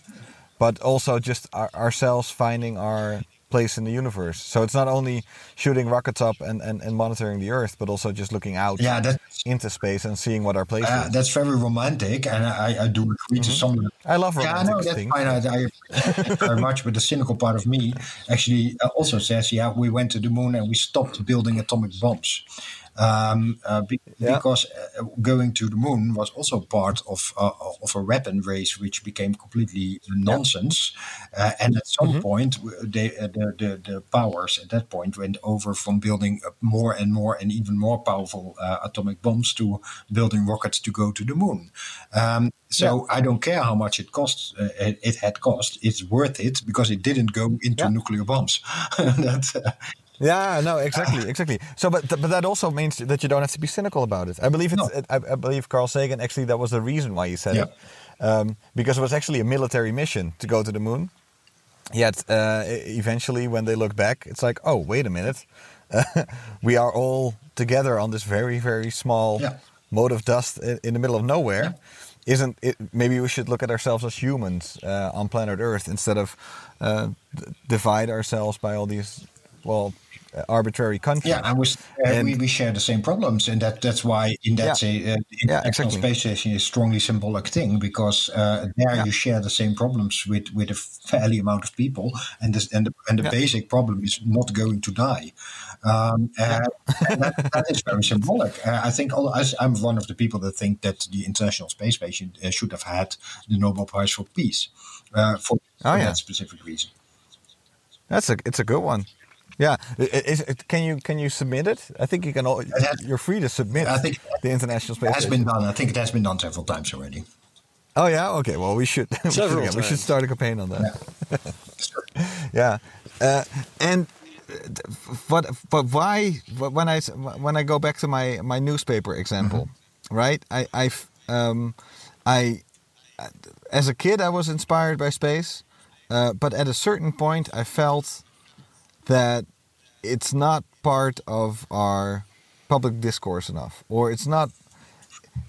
Speaker 2: but also just our, ourselves finding our place in the universe. So it's not only shooting rockets up and, and, and monitoring the Earth, but also just looking out
Speaker 3: yeah,
Speaker 2: into space and seeing what our place
Speaker 3: uh,
Speaker 2: is.
Speaker 3: That's very romantic, and I, I do agree
Speaker 2: mm-hmm.
Speaker 3: to some.
Speaker 2: I love romantic
Speaker 3: yeah, no, that's
Speaker 2: things.
Speaker 3: fine. I, I very much, but the cynical part of me actually uh, also says, yeah, we went to the moon and we stopped building atomic bombs. Um, uh, be, yeah. because uh, going to the moon was also part of uh, of a weapon race, which became completely nonsense. Yeah. Uh, and at some mm-hmm. point, they, the, the the powers at that point went over from building more and more and even more powerful uh, atomic bombs to building rockets to go to the moon. Um, so yeah. I don't care how much it costs. Uh, it, it, had cost. It's worth it because it didn't go into nuclear bombs. that, uh,
Speaker 2: yeah, no, exactly, exactly. So, but but that also means that you don't have to be cynical about it. I believe it's. No. I, I, believe Carl Sagan actually that was the reason why he said yeah. it, um, because it was actually a military mission to go to the moon. Yet uh, eventually, when they look back, it's like, oh, wait a minute, we are all together on this very very small yeah. mote of dust in, the middle of nowhere. Yeah. Isn't it? Maybe we should look at ourselves as humans uh, on planet Earth instead of uh, divide ourselves by all these well arbitrary country.
Speaker 3: Yeah, and, we, uh, and we, we share the same problems, and that that's why in that yeah. say, uh, International yeah, exactly. Space Station is a strongly symbolic thing because uh, there yeah. you share the same problems with with a fairly amount of people, and this and the, and the basic problem is not going to die. Um, and that, that is very symbolic. Uh, I think all, I'm one of the people that think that the International Space Station uh, should have had the Nobel Prize for Peace uh, for, oh, for that specific reason.
Speaker 2: That's a it's a good one. Yeah, is, can you can you submit it? I think you can. All, you're free to submit. I think the International Space.
Speaker 3: It has been done. I think it has been done several times already.
Speaker 2: Oh yeah. Okay. Well, we should.
Speaker 1: Several
Speaker 2: we, should, we should start a campaign on that. Yeah. yeah. Uh, and but but why when I when I go back to my my newspaper example, mm-hmm. right? I I um I as a kid I was inspired by space, uh, but at a certain point I felt that it's not part of our public discourse enough, or it's not.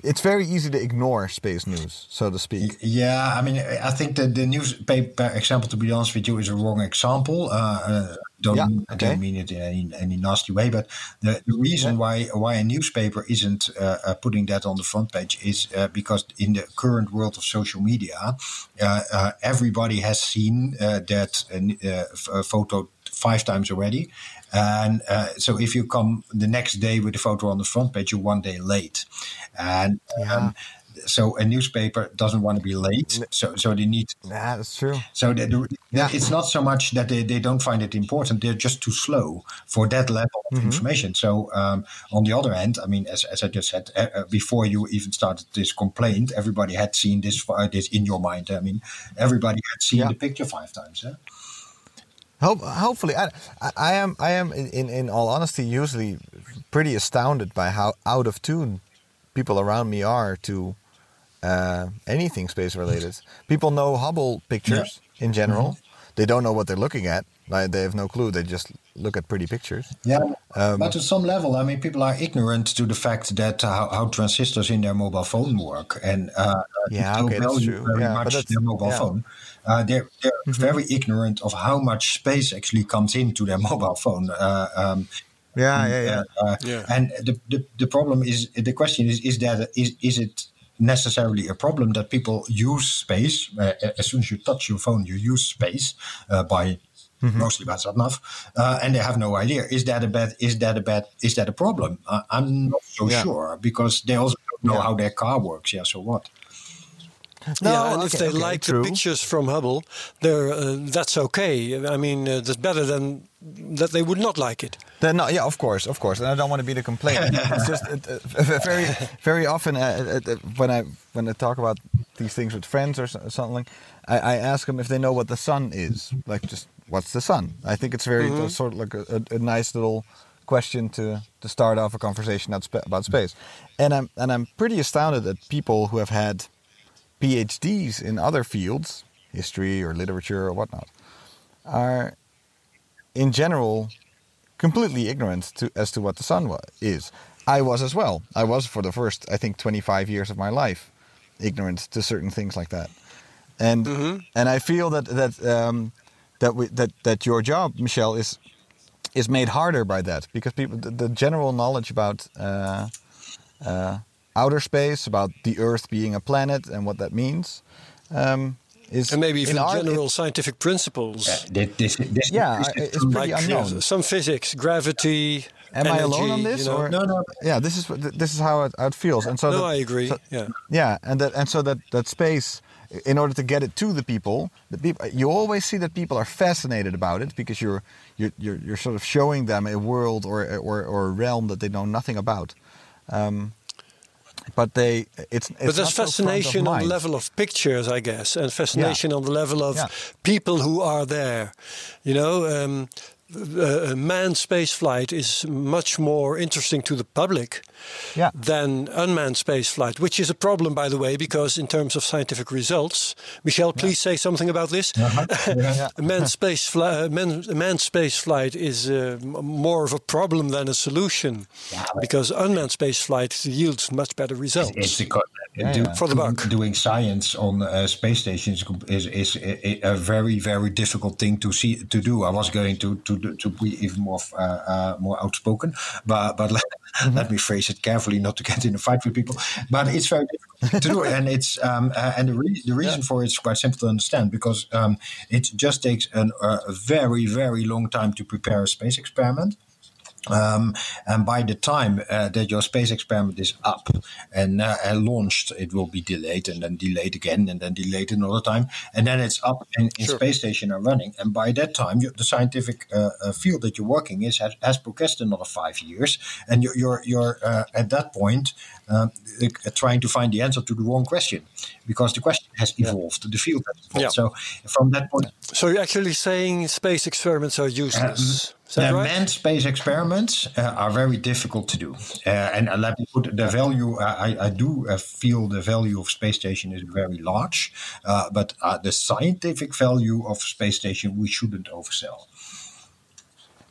Speaker 2: It's very easy to ignore space news, so to speak.
Speaker 3: Yeah, I mean, I think that the newspaper example, to be honest with you, is a wrong example. Uh, uh, don't, yeah, okay. I don't mean it in any, any, nasty way, but the, the reason yeah. why why a newspaper isn't uh, uh, putting that on the front page is uh, because in the current world of social media, uh, uh, everybody has seen that a photo five times already. And uh, so if you come the next day with a photo on the front page, you're one day late. And yeah. um, so a newspaper doesn't want to be late. So so they need.
Speaker 2: Yeah, that's true.
Speaker 3: So they, yeah. it's not so much that they, they don't find it important. They're just too slow for that level of mm-hmm. information. So um, on the other hand, I mean, as, as I just said, uh, before you even started this complaint, everybody had seen this uh, this in your mind. I mean, everybody had seen yeah. the picture five times. Huh?
Speaker 2: Hope, hopefully, I, I am. I am in, in all honesty, usually pretty astounded by how out of tune people around me are to uh, anything space related. People know Hubble pictures yeah. in general. Mm-hmm. They don't know what they're looking at. Like they have no clue. They just look at pretty pictures.
Speaker 3: Yeah, um, but to some level, I mean, people are ignorant to the fact that uh, how, how, transistors in their mobile phone work, and uh,
Speaker 2: yeah, okay, that's true.
Speaker 3: very
Speaker 2: yeah,
Speaker 3: much their mobile yeah. phone. Uh, they're they're mm-hmm. very ignorant of how much space actually comes into their mobile phone. Uh, um,
Speaker 2: yeah, yeah, yeah.
Speaker 3: Uh, yeah. And the, the the problem is the question is is that is is it necessarily a problem that people use space uh, as soon as you touch your phone you use space uh, by mostly about Satnav, uh, and they have no idea. Is that a bad? Is that a bad? Is that a problem? Uh, I'm not so
Speaker 2: Yeah.
Speaker 3: sure because they also don't know how their car works. Yeah, so what?
Speaker 2: No,
Speaker 1: yeah, and if they
Speaker 2: okay,
Speaker 1: like
Speaker 2: true.
Speaker 1: the pictures from Hubble, they're, uh, that's okay. I mean, uh, that's better than that they would not like it.
Speaker 2: Then, no, yeah, of course, of course, and I don't want to be the complainant. it's just it, uh, very, very often uh, uh, uh, when I when I talk about these things with friends or something, I, I ask them if they know what the sun is. Like, just what's the sun? I think it's very uh, sort of like a, a, a nice little question to to start off a conversation about, spa- about space, and I'm and I'm pretty astounded that people who have had PhDs in other fields, history or literature or whatnot, are in general completely ignorant to, as to what the sun wa- is. I was as well. I was for the first, I think, 25 years of my life, ignorant to certain things like that. And and I feel that that um, that we, that that your job, Michel, is is made harder by that because people the, the general knowledge about uh, uh, outer space, about the Earth being a planet and what that means, um, is
Speaker 1: And maybe even
Speaker 2: our-
Speaker 1: general scientific principles.
Speaker 3: Uh, this, this, this,
Speaker 2: Yeah,
Speaker 3: this-
Speaker 2: it's pretty
Speaker 1: like
Speaker 2: unknown.
Speaker 1: uh, some physics, gravity.
Speaker 2: Am I alone on this?
Speaker 1: you know?
Speaker 2: or?
Speaker 3: No, no.
Speaker 2: Yeah, this is this is how it, how it feels, and so
Speaker 1: No,
Speaker 2: that-
Speaker 1: I agree.
Speaker 2: so-
Speaker 1: yeah.
Speaker 2: yeah, and that and so that that space, in order to get it to the people, the people you always see that people are fascinated about it because you're you're you're, you're sort of showing them a world or or or a realm that they know nothing about. Um, but they, it's, it's
Speaker 1: But there's
Speaker 2: not so
Speaker 1: fascination on the level of pictures, I guess, and fascination on the level of
Speaker 2: Yeah.
Speaker 1: people who are there. You know, um, uh, manned space flight is much more interesting to the public
Speaker 2: Yeah.
Speaker 1: than unmanned space flight, which is a problem, by the way, because in terms of scientific results, Michel, please say something about this.
Speaker 2: Yeah.
Speaker 1: manned space flight, uh, manned, space flight is uh, more of a problem than a solution, because unmanned space flight yields much better results.
Speaker 3: It's co-
Speaker 2: Yeah,
Speaker 3: do-
Speaker 2: yeah.
Speaker 1: For the buck.
Speaker 3: Doing science on uh, space stations is, is is a very very difficult thing to see to do. I was going to to to be even more uh, uh, more outspoken, but but let,
Speaker 2: Mm-hmm.
Speaker 3: let me phrase it carefully, not to get in a fight with people. But it's very difficult to do, and it's um, uh, and the, re- the reason for it is quite simple to understand because um, it just takes an, uh, a very very long time to prepare a space experiment. Um, and by the time uh, that your space experiment is up and, uh, and launched, it will be delayed and then delayed again and then delayed another time. And then it's up in, in space station and running. And by that time, you, the scientific uh, uh, field that you're working is has, has progressed another five years. And you're, you're, you're uh, at that point uh, uh, trying to find the answer to the wrong question because the question has evolved, the field has evolved.
Speaker 1: Yeah.
Speaker 3: So from that point,
Speaker 1: So you're actually saying space experiments are useless. Is that
Speaker 3: Uh,
Speaker 1: right?
Speaker 3: Manned space experiments uh, are very difficult to do. Uh, and uh, let me put the value, I, I do uh, feel the value of space station is very large, uh, but uh, the scientific value of space station we shouldn't oversell.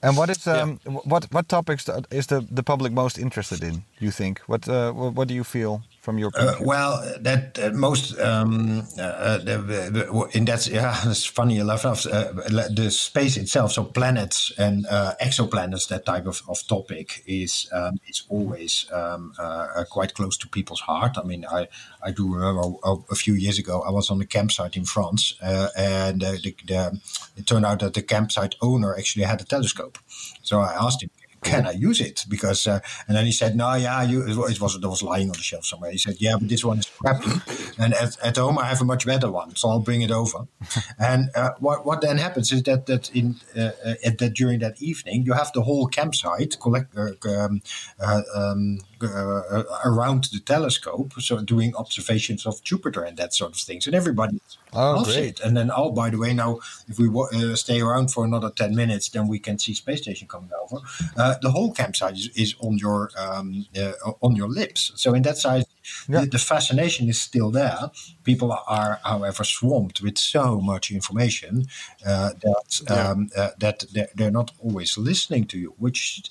Speaker 2: And what is um, what what topics is the, the public most interested in? You think? What uh, what, what do you feel from your?
Speaker 3: Uh, well, that uh, most um, uh, the, the, in that yeah, that's funny enough. Uh, the space itself, so planets and uh, exoplanets, that type of, of topic is um, is always um, uh, quite close to people's heart. I mean, I I do remember a, few years ago I was on a campsite in France, uh, and uh, the, the, it turned out that the campsite owner actually had a telescope. So I asked him can I use it? Because uh, and then he said, no, yeah, you, it was it was lying on the shelf somewhere. He said, yeah, but this one is crappy, and at, at home I have a much better one, so I'll bring it over. and uh, what what then happens is that that in uh, at that during that evening you have the whole campsite collect uh, um, uh, um, uh, around the telescope, so doing observations of Jupiter and that sort of things, and everybody
Speaker 2: Oh,
Speaker 3: loves
Speaker 2: great.
Speaker 3: it. And then, oh, by the way, now if we uh, stay around for another ten minutes, then we can see space station coming over. Uh, the whole campsite is, is on your um, uh, on your lips. So in that side,
Speaker 2: Yeah.
Speaker 3: the, the fascination is still there. People are, however, swamped with so much information uh, that um, uh, that they're, they're not always listening to you, which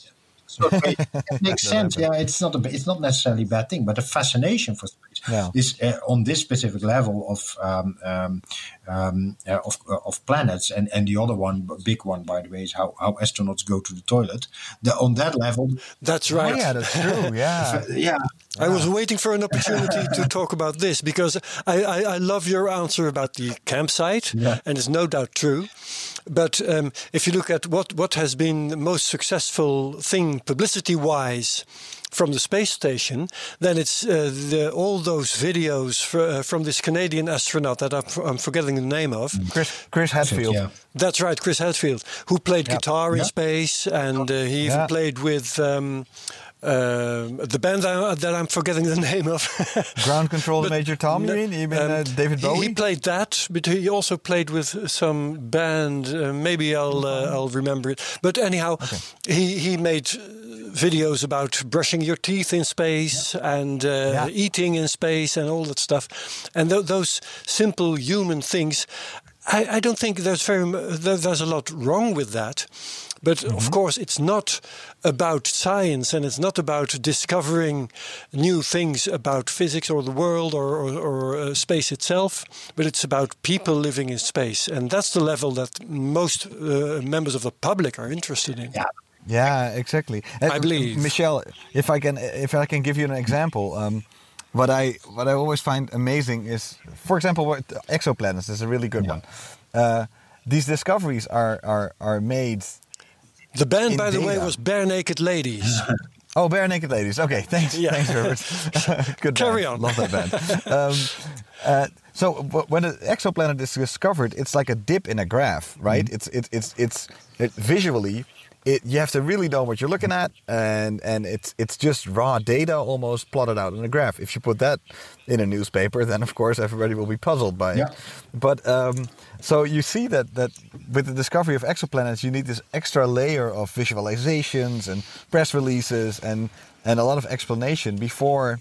Speaker 3: So it, it makes sense. Yeah, it's not a, it's not necessarily a bad thing, but the fascination for space
Speaker 2: Yeah.
Speaker 3: is uh, on this specific level of um, um, um, uh, of, uh, of planets, and, and the other one, b- big one by the way, is how, how astronauts go to the toilet. The, on that level,
Speaker 1: That's
Speaker 2: Oh,
Speaker 1: right.
Speaker 2: yeah, that's true. Yeah.
Speaker 3: yeah,
Speaker 1: I was waiting for an opportunity to talk about this because I, I, I love your answer about the campsite,
Speaker 3: Yeah.
Speaker 1: and it's no doubt true. But um, if you look at what, what has been the most successful thing publicity wise from the space station, then it's uh, the, all those videos fr- uh, from this Canadian astronaut that I'm, I'm forgetting the name of.
Speaker 2: Chris Chris Hadfield.
Speaker 3: yeah.
Speaker 1: That's right, Chris Hadfield, who played
Speaker 2: Yeah.
Speaker 1: guitar in
Speaker 3: Yeah.
Speaker 1: space, and uh, he even
Speaker 2: Yeah.
Speaker 1: played with um, uh, the band that, that I'm forgetting the name of.
Speaker 2: Ground Control
Speaker 1: But
Speaker 2: Major Tom, you mean? You mean
Speaker 1: um,
Speaker 2: uh, David Bowie?
Speaker 1: He, played that, but he also played with some band. Uh, maybe I'll uh, I'll remember it. But anyhow, he he made uh, videos about brushing your teeth in space and uh,
Speaker 2: Yeah.
Speaker 1: eating in space and all that stuff, and th- those simple human things. I, I don't think there's very there's a lot wrong with that. But
Speaker 2: Mm-hmm.
Speaker 1: of course, it's not about science and it's not about discovering new things about physics or the world or, or, or uh, space itself, but it's about people living in space. And that's the level that most uh, members of the public are interested in.
Speaker 3: Yeah.
Speaker 2: Yeah, exactly. And
Speaker 1: I believe.
Speaker 2: Michel, if I can, if I can give you an example, um, what I what I always find amazing is, for example, what exoplanets is a really good one. Uh, these discoveries are are are made.
Speaker 1: The band,
Speaker 2: In
Speaker 1: by the way, was Barenaked Ladies.
Speaker 2: Oh, Barenaked Ladies. Okay, thanks,
Speaker 1: Yeah.
Speaker 2: thanks, Herbert. good.
Speaker 1: Carry
Speaker 2: band.
Speaker 1: on.
Speaker 2: Love that band. um, uh, so when an exoplanet is discovered, it's like a dip in a graph, right?
Speaker 1: Mm-hmm.
Speaker 2: It's it's it's it's it, visually. It, you have to really know what you're looking at, and and it's it's just raw data almost plotted out in a graph. If you put that in a newspaper, then of course everybody will be puzzled by
Speaker 3: Yeah.
Speaker 2: it. But um, so you see that that with the discovery of exoplanets, you need this extra layer of visualizations and press releases and and a lot of explanation before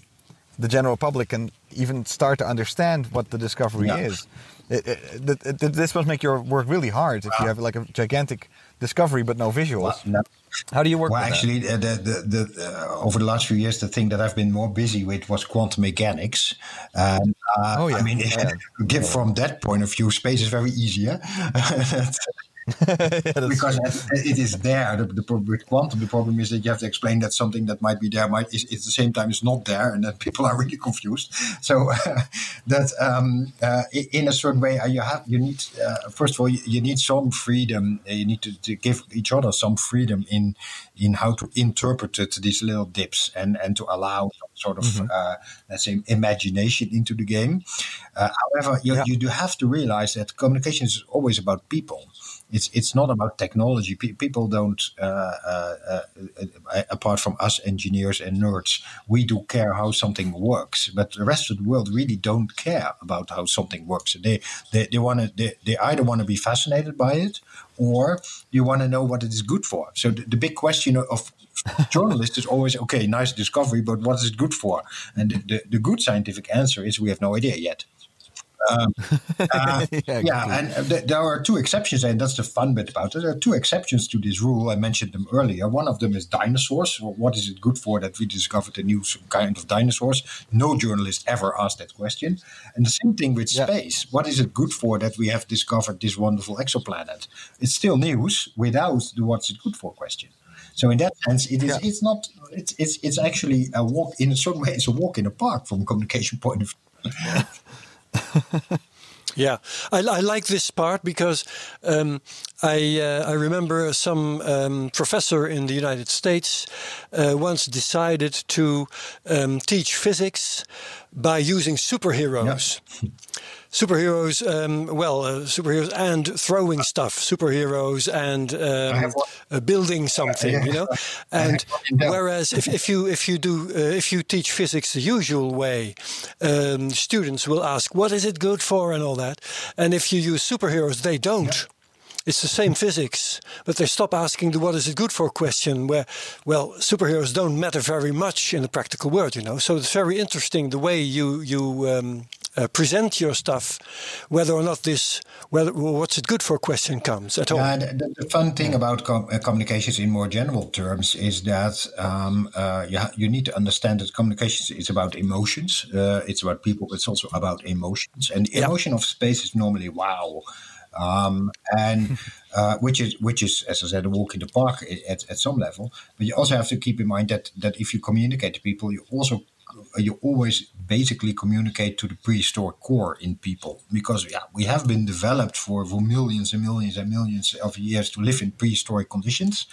Speaker 2: the general public can even start to understand what the discovery
Speaker 3: Yeah.
Speaker 2: is. It, it, this must make your work really hard if you have like a gigantic discovery but no visuals.
Speaker 3: No.
Speaker 2: How do you work
Speaker 3: Well,
Speaker 2: with
Speaker 3: actually, uh, the, the, the, uh, over the last few years, the thing that I've been more busy with was quantum mechanics. And, uh,
Speaker 2: Oh, yeah.
Speaker 3: I mean,
Speaker 2: yeah.
Speaker 3: give from that point of view, space is very easy. Yeah? because it- it is there. The, the problem with quantum, the problem is that you have to explain that something that might be there might is at the same time is not there, and then people are really confused. So that um, uh, in a certain way, uh, you have you need uh, first of all you, you need some freedom. Uh, You need to, to give each other some freedom in in how to interpret it, these little dips and and to allow some sort of uh, let's say imagination into the game. Uh, however, you,
Speaker 2: Yeah.
Speaker 3: you do have to realize that communication is always about people it's it's not about technology. Pe- people don't, uh, uh, uh, apart from us engineers and nerds, we do care how something works. But the rest of the world really don't care about how something works. They they, they want to they, they either want to be fascinated by it or you want to know what it is good for. So the, the big question of journalists is always okay, nice discovery, but what is it good for? And the, the, the good scientific answer is we have no idea yet. Um, uh,
Speaker 2: Yeah,
Speaker 3: yeah, and uh, th- there are two exceptions, and that's the fun bit about it. There are two exceptions to this rule. I mentioned them earlier. One of them is dinosaurs. What is it good for that we discovered a new kind of dinosaurs? No journalist ever asked that question. And the same thing with
Speaker 2: Yeah.
Speaker 3: space. What is it good for that we have discovered this wonderful exoplanet? It's still news without the what's it good for question. So in that sense, it is.
Speaker 2: Yeah.
Speaker 3: It's not. It's it's it's actually a walk in a certain way. It's a walk in the park from a communication point of view.
Speaker 1: Yeah, I, I like this part because um, I uh, I remember some um, professor in the United States uh, once decided to um, teach physics by using superheroes. Superheroes, um, well, uh, superheroes and throwing stuff, superheroes and um, uh, building something, you know. And whereas if, if you if you do uh, if you teach physics the usual way, um, students will ask what is it good for and all that. And if you use superheroes, they don't. It's the same physics, but they stop asking the "what is it good for" question. Where, well, superheroes don't matter very much in the practical world, you know. So it's very interesting the way you you um, uh, present your stuff, whether or not this, whether what's it good for question comes at all.
Speaker 3: Yeah, the, the, fun thing about com- uh, communications in more general terms is that um, uh, you, ha- you need to understand that communications is about emotions. Uh, it's about people. It's also about emotions, and the emotion of space is normally wow. Um, and uh, which is which is as I said a walk in the park at, at some level. But you also have to keep in mind that that if you communicate to people, you also you always basically communicate to the prehistoric core in people because yeah we have been developed for, for millions and millions and millions of years to live in prehistoric conditions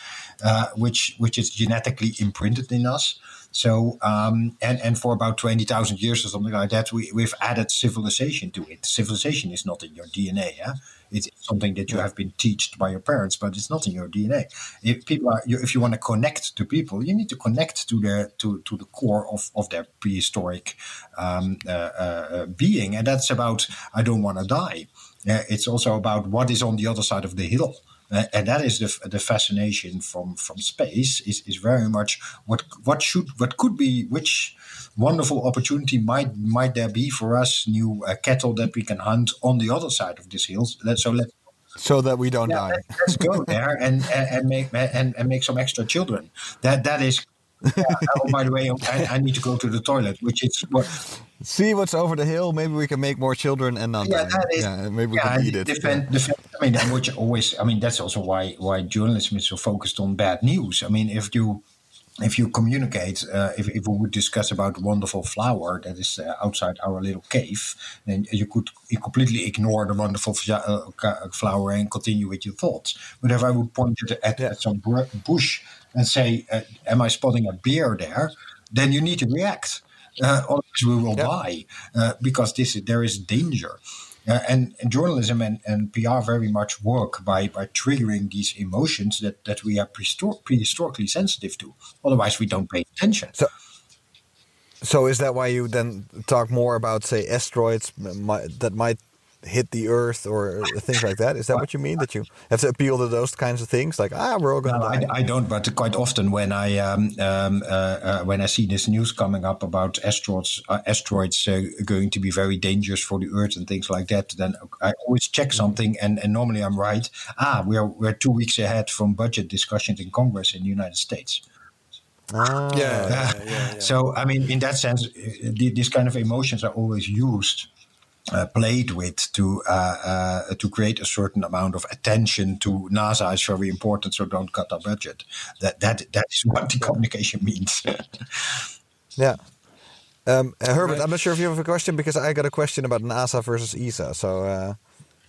Speaker 3: uh, which which is genetically imprinted in us so um, and and for about twenty thousand years or something like that, we we've added civilization to it. Civilization is not in your DNA. Yeah? It's something that you have been taught by your parents, but it's not in your DNA. If people are, if you want to connect to people, you need to connect to their to, to the core of, of their prehistoric um, uh, uh, being, and that's about I don't want to die. Uh, it's also about what is on the other side of the hill. Uh, and that is the, the fascination from from space is, is very much what what should what could be which wonderful opportunity might might there be for us new uh, cattle that we can hunt on the other side of these hills Let, so let
Speaker 2: so that we don't yeah, die.
Speaker 3: Let, us go there and, and make and, and make some extra children. That that is yeah, oh, by the way, I, I, need to go to the toilet, which is what.
Speaker 2: See what's over the hill. Maybe we can make more children and not. Yeah, that is, yeah maybe we yeah, can eat it.
Speaker 3: Defend, yeah. defend, I mean, which always. I mean, that's also why why journalism is so focused on bad news. I mean, if you if you communicate, uh, if, if we would discuss about wonderful flower that is uh, outside our little cave, then you could completely ignore the wonderful uh, flower and continue with your thoughts. But if I would point at, at, yeah. at some bush and say, uh, "Am I spotting a bear there?" Then you need to react, uh, otherwise we will die uh, because this there is danger. Uh, and, and, journalism and, and PR very much work by, by triggering these emotions that, that we are prehistor- prehistorically sensitive to. Otherwise, we don't pay attention.
Speaker 2: So, so is that why you then talk more about, say, asteroids that might hit the earth or things like that? Is that what you mean? That you have to appeal to those kinds of things, like ah, we're all going to
Speaker 3: no,
Speaker 2: die.
Speaker 3: I, I, don't, but quite often when I um, um, uh, uh, when I see this news coming up about asteroids uh, asteroids uh, going to be very dangerous for the earth and things like that, then I always check mm-hmm. something, and, and normally I'm right. Ah, we're we're two weeks ahead from budget discussions in Congress in the United States.
Speaker 2: Ah,
Speaker 3: yeah. yeah, yeah, yeah. So, I mean, in that sense, uh, these kind of emotions are always used uh, played with to uh, uh, to create a certain amount of attention to NASA is very important, so don't cut our budget. That that that is what the communication means.
Speaker 2: yeah. Um, uh, Herbert, I'm not sure if you have a question because I got a question about NASA versus ESA. So uh,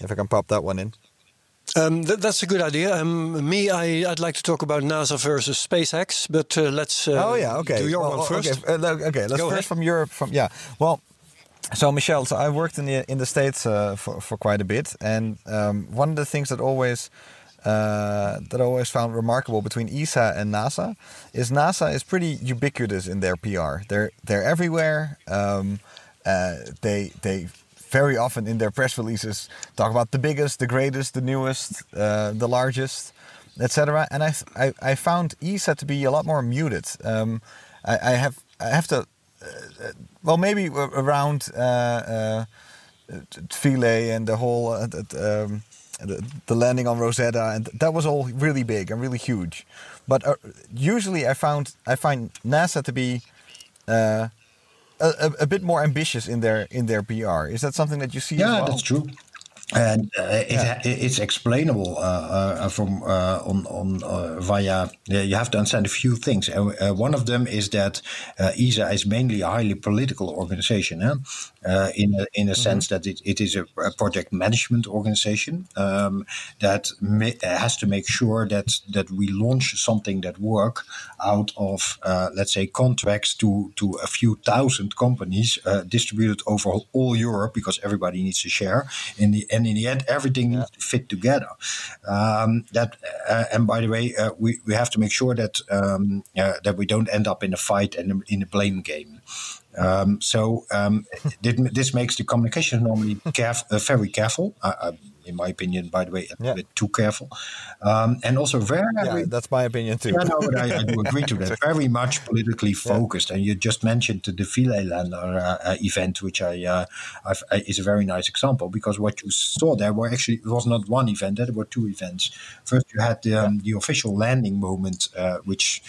Speaker 2: if I can pop that one in.
Speaker 1: Um, th that's a good idea. Um, me, I, would like to talk about NASA versus SpaceX, but uh, let's. Uh,
Speaker 2: oh yeah, okay.
Speaker 1: Do your
Speaker 2: well,
Speaker 1: one first.
Speaker 2: Okay, uh, okay. let's Go first ahead. from Europe. From yeah, well, so Michel, so I worked in the in the states uh, for for quite a bit, and um, one of the things that always uh, that I always found remarkable between ESA and NASA is NASA is pretty ubiquitous in their PR. They're they're everywhere. Um, uh, they they very often in their press releases talk about the biggest, the greatest, the newest, uh, the largest, etc. And I, I, I found ESA to be a lot more muted. Um, I, I have I have to well, maybe around uh, uh, Philae and the whole um, the, the, landing on Rosetta, and that was all really big and really huge. But usually, I found I find NASA to be a, a, bit more ambitious in their in their PR. Is that something that you see?
Speaker 3: Yeah,
Speaker 2: well?
Speaker 3: that's true and uh, yeah. it's explainable uh, uh, from uh, on on uh, via. you have to understand a few things. Uh, one of them is that ESA is mainly a highly political organization, in a, in a mm-hmm. sense that it, it is a, a project management organization um, that has to make sure that that we launch something that work out of let's say contracts to to a few thousand companies distributed over all Europe because everybody needs to share in the and in the end, everything yeah. fit together. Um, that uh, and by the way, uh, we we have to make sure that um, uh, that we don't end up in a fight and in a blame game. Um, so um, this makes the communication normally caref- uh, very careful. Uh, uh, in my opinion, by the way, a
Speaker 2: Yeah.
Speaker 3: bit too careful. Um, and also very,
Speaker 2: Yeah, that's my opinion too.
Speaker 3: yeah, no, but I, I do agree to that. Very much politically focused, and you just mentioned the Philae lander uh, uh, event, which I, uh, I is a very nice example because what you saw there were actually it was not one event; there were two events. First, you had the, um, the official landing moment, uh, which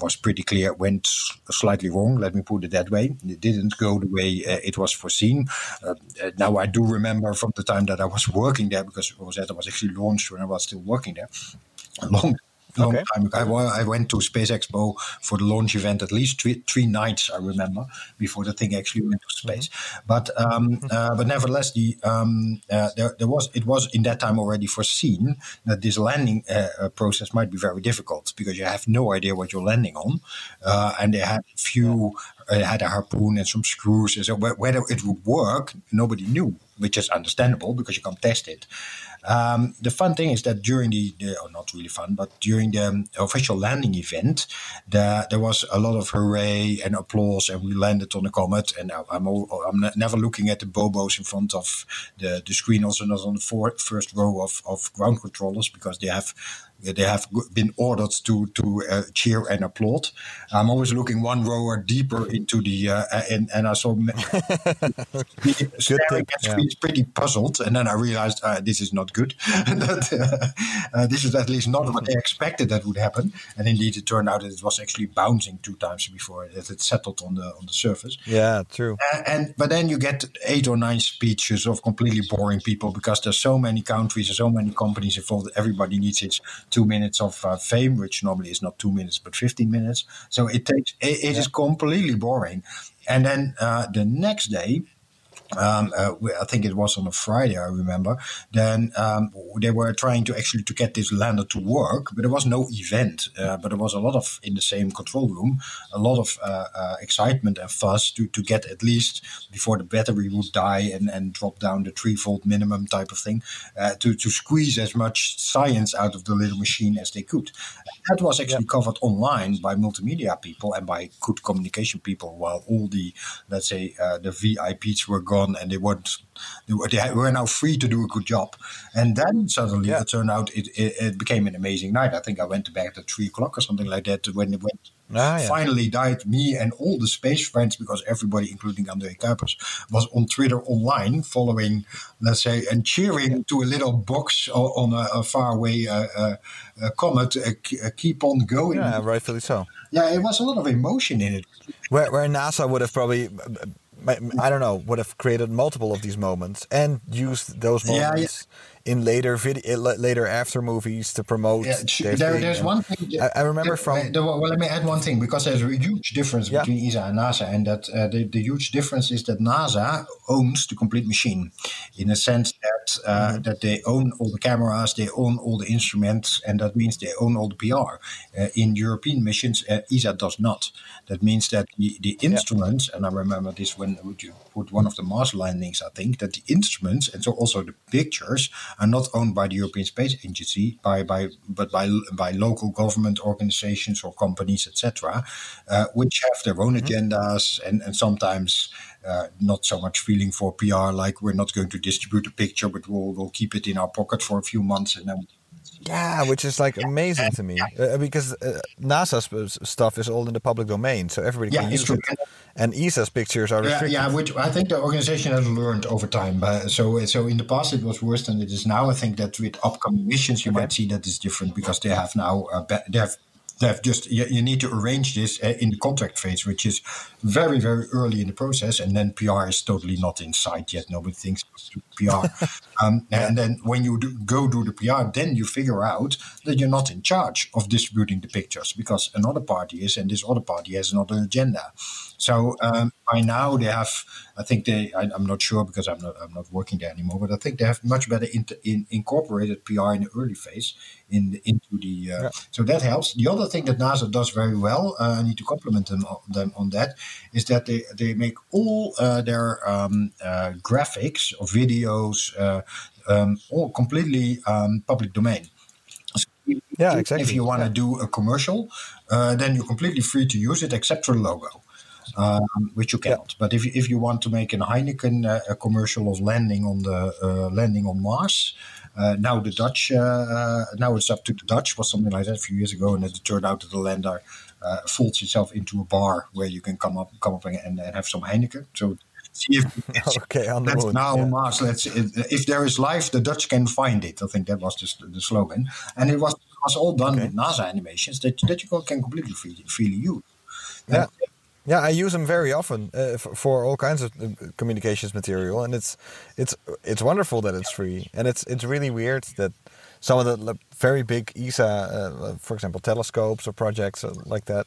Speaker 3: was pretty clear went slightly wrong. Let me put it that way. It didn't go the way uh, it was foreseen. Uh, now I do remember from the time that I was working there because Rosetta was actually launched when I was still working there. A long long
Speaker 2: Okay.
Speaker 3: time ago. I, I went to Space Expo for the launch event at least three, three nights. I remember before the thing actually went to space. But um, uh, but nevertheless, the um, uh, there, there was it was in that time already foreseen that this landing uh, uh, process might be very difficult because you have no idea what you're landing on, uh, and they had few. Uh, had a harpoon and some screws, and so whether it would work, nobody knew, which is understandable because you can't test it. Um, the fun thing is that during the, the or not really fun, but during the um, official landing event, the, there was a lot of hooray and applause, and we landed on the comet. And now I'm all, I'm ne- never looking at the bobos in front of the, the screen, also not on the first row of, of ground controllers because they have they have been ordered to to uh, cheer and applaud. I'm always looking one row deeper into the uh, and and I saw staring at
Speaker 2: yeah.
Speaker 3: pretty puzzled, and then I realized uh, this is not good. that uh, uh, this is at least not what they expected that would happen. And indeed, it turned out that it was actually bouncing two times before it it settled on the on the surface.
Speaker 2: Yeah, true.
Speaker 3: Uh, and but then you get eight or nine speeches of completely boring people because there's so many countries and so many companies involved. Everybody needs its two minutes of uh, fame, which normally is not two minutes but fifteen minutes. So it takes it, it is completely boring. And then uh, the next day, um, uh, I think it was on a Friday, I remember. Then um, they were trying to actually to get this lander to work, but there was no event. Uh, but there was a lot of in the same control room, a lot of uh, uh, excitement and fuss to, to get at least before the battery would die and, and drop down the three volt minimum type of thing, uh, to to squeeze as much science out of the little machine as they could. That was actually covered online by multimedia people and by good communication people, while all the let's say uh, the VIPs were gone and they weren't they were, they were now free to do a good job. And then suddenly
Speaker 2: Yeah.
Speaker 3: it turned out it, it, it became an amazing night. I think I went to bed at three o'clock or something like that when it went.
Speaker 2: Ah, yeah.
Speaker 3: Finally died me and all the space friends because everybody, including André Kuipers, was on Twitter online following, let's say, and cheering to a little box on a, a faraway uh, uh, uh, comet. Uh, k- uh, keep on going.
Speaker 2: Yeah, rightfully so.
Speaker 3: yeah, it was a lot of emotion in it.
Speaker 2: Where, where NASA would have probably, I don't know, would have created multiple of these moments and used those
Speaker 3: Yeah, yeah.
Speaker 2: In later video, later after movies to promote.
Speaker 3: Yeah, there, there's one thing.
Speaker 2: I, I remember
Speaker 3: Yeah,
Speaker 2: from.
Speaker 3: uh, the- well, let me add one thing because there's a huge difference
Speaker 2: Yeah.
Speaker 3: between ESA and NASA, and that uh, the, the huge difference is that NASA owns the complete machine, in the sense that uh,
Speaker 2: Mm-hmm.
Speaker 3: that they own all the cameras, they own all the instruments, and that means they own all the PR. Uh, in European missions, uh, ESA does not. That means that the, the instruments, and I remember this when you put one of the Mars landings, I think that the instruments and so also the pictures are not owned by the European Space Agency, by by but by by local government organizations or companies, etc., uh, which have their own agendas and and sometimes. Uh, not so much feeling for PR, like we're not going to distribute a picture, but we'll we'll keep it in our pocket for a few months and then
Speaker 2: Yeah, which is like amazing to me uh, because uh, NASA's stuff is all in the public domain, so everybody
Speaker 3: Yeah,
Speaker 2: can use
Speaker 3: true.
Speaker 2: it. And ESA's pictures are
Speaker 3: Yeah,
Speaker 2: restricted.
Speaker 3: yeah, which I think the organization has learned over time. Uh, so, so in the past it was worse than it is now. I think that with upcoming missions, you might see that it's different because they have now uh, they have they have just you, you need to arrange this uh, in the contract phase, which is very very early in the process, and then PR is totally not in sight yet. Nobody thinks PR, um, and then when you do, go do the PR, then you figure out that you're not in charge of distributing the pictures because another party is, and this other party has another agenda. So um, by now they have, I think they, I, I'm not sure because I'm not, I'm not working there anymore, but I think they have much better inter, in, incorporated PR in the early phase in the, into the. Uh, So that helps. The other thing that NASA does very well, uh, I need to compliment them on, them on that, is that they they make all uh, their um, uh, graphics or videos uh, um, all completely um, public domain.
Speaker 2: Yeah, exactly.
Speaker 3: If you want to do a commercial, uh, then you're completely free to use it except for the logo, um, which you cannot. But if you, if you want to make a Heineken uh, a commercial of landing on the uh, landing on Mars, Uh, now the Dutch, uh, now it's up to the Dutch. Was something like that a few years ago, and it turned out that the lander uh, folds itself into a bar where you can come up, come up and, and have some Heineken. So see if
Speaker 2: okay, on the moon.
Speaker 3: now
Speaker 2: yeah.
Speaker 3: Mars. Let's if there is life, the Dutch can find it. I think that was the, the slogan, and it was was all done
Speaker 2: Okay.
Speaker 3: with NASA animations that that you can completely freely, freely use.
Speaker 2: Yeah. Yeah, I use them very often uh, for, for all kinds of uh, communications material, and it's it's it's wonderful that it's free, and it's it's really weird that some of the very big ESA, uh, for example, telescopes or projects uh, like that,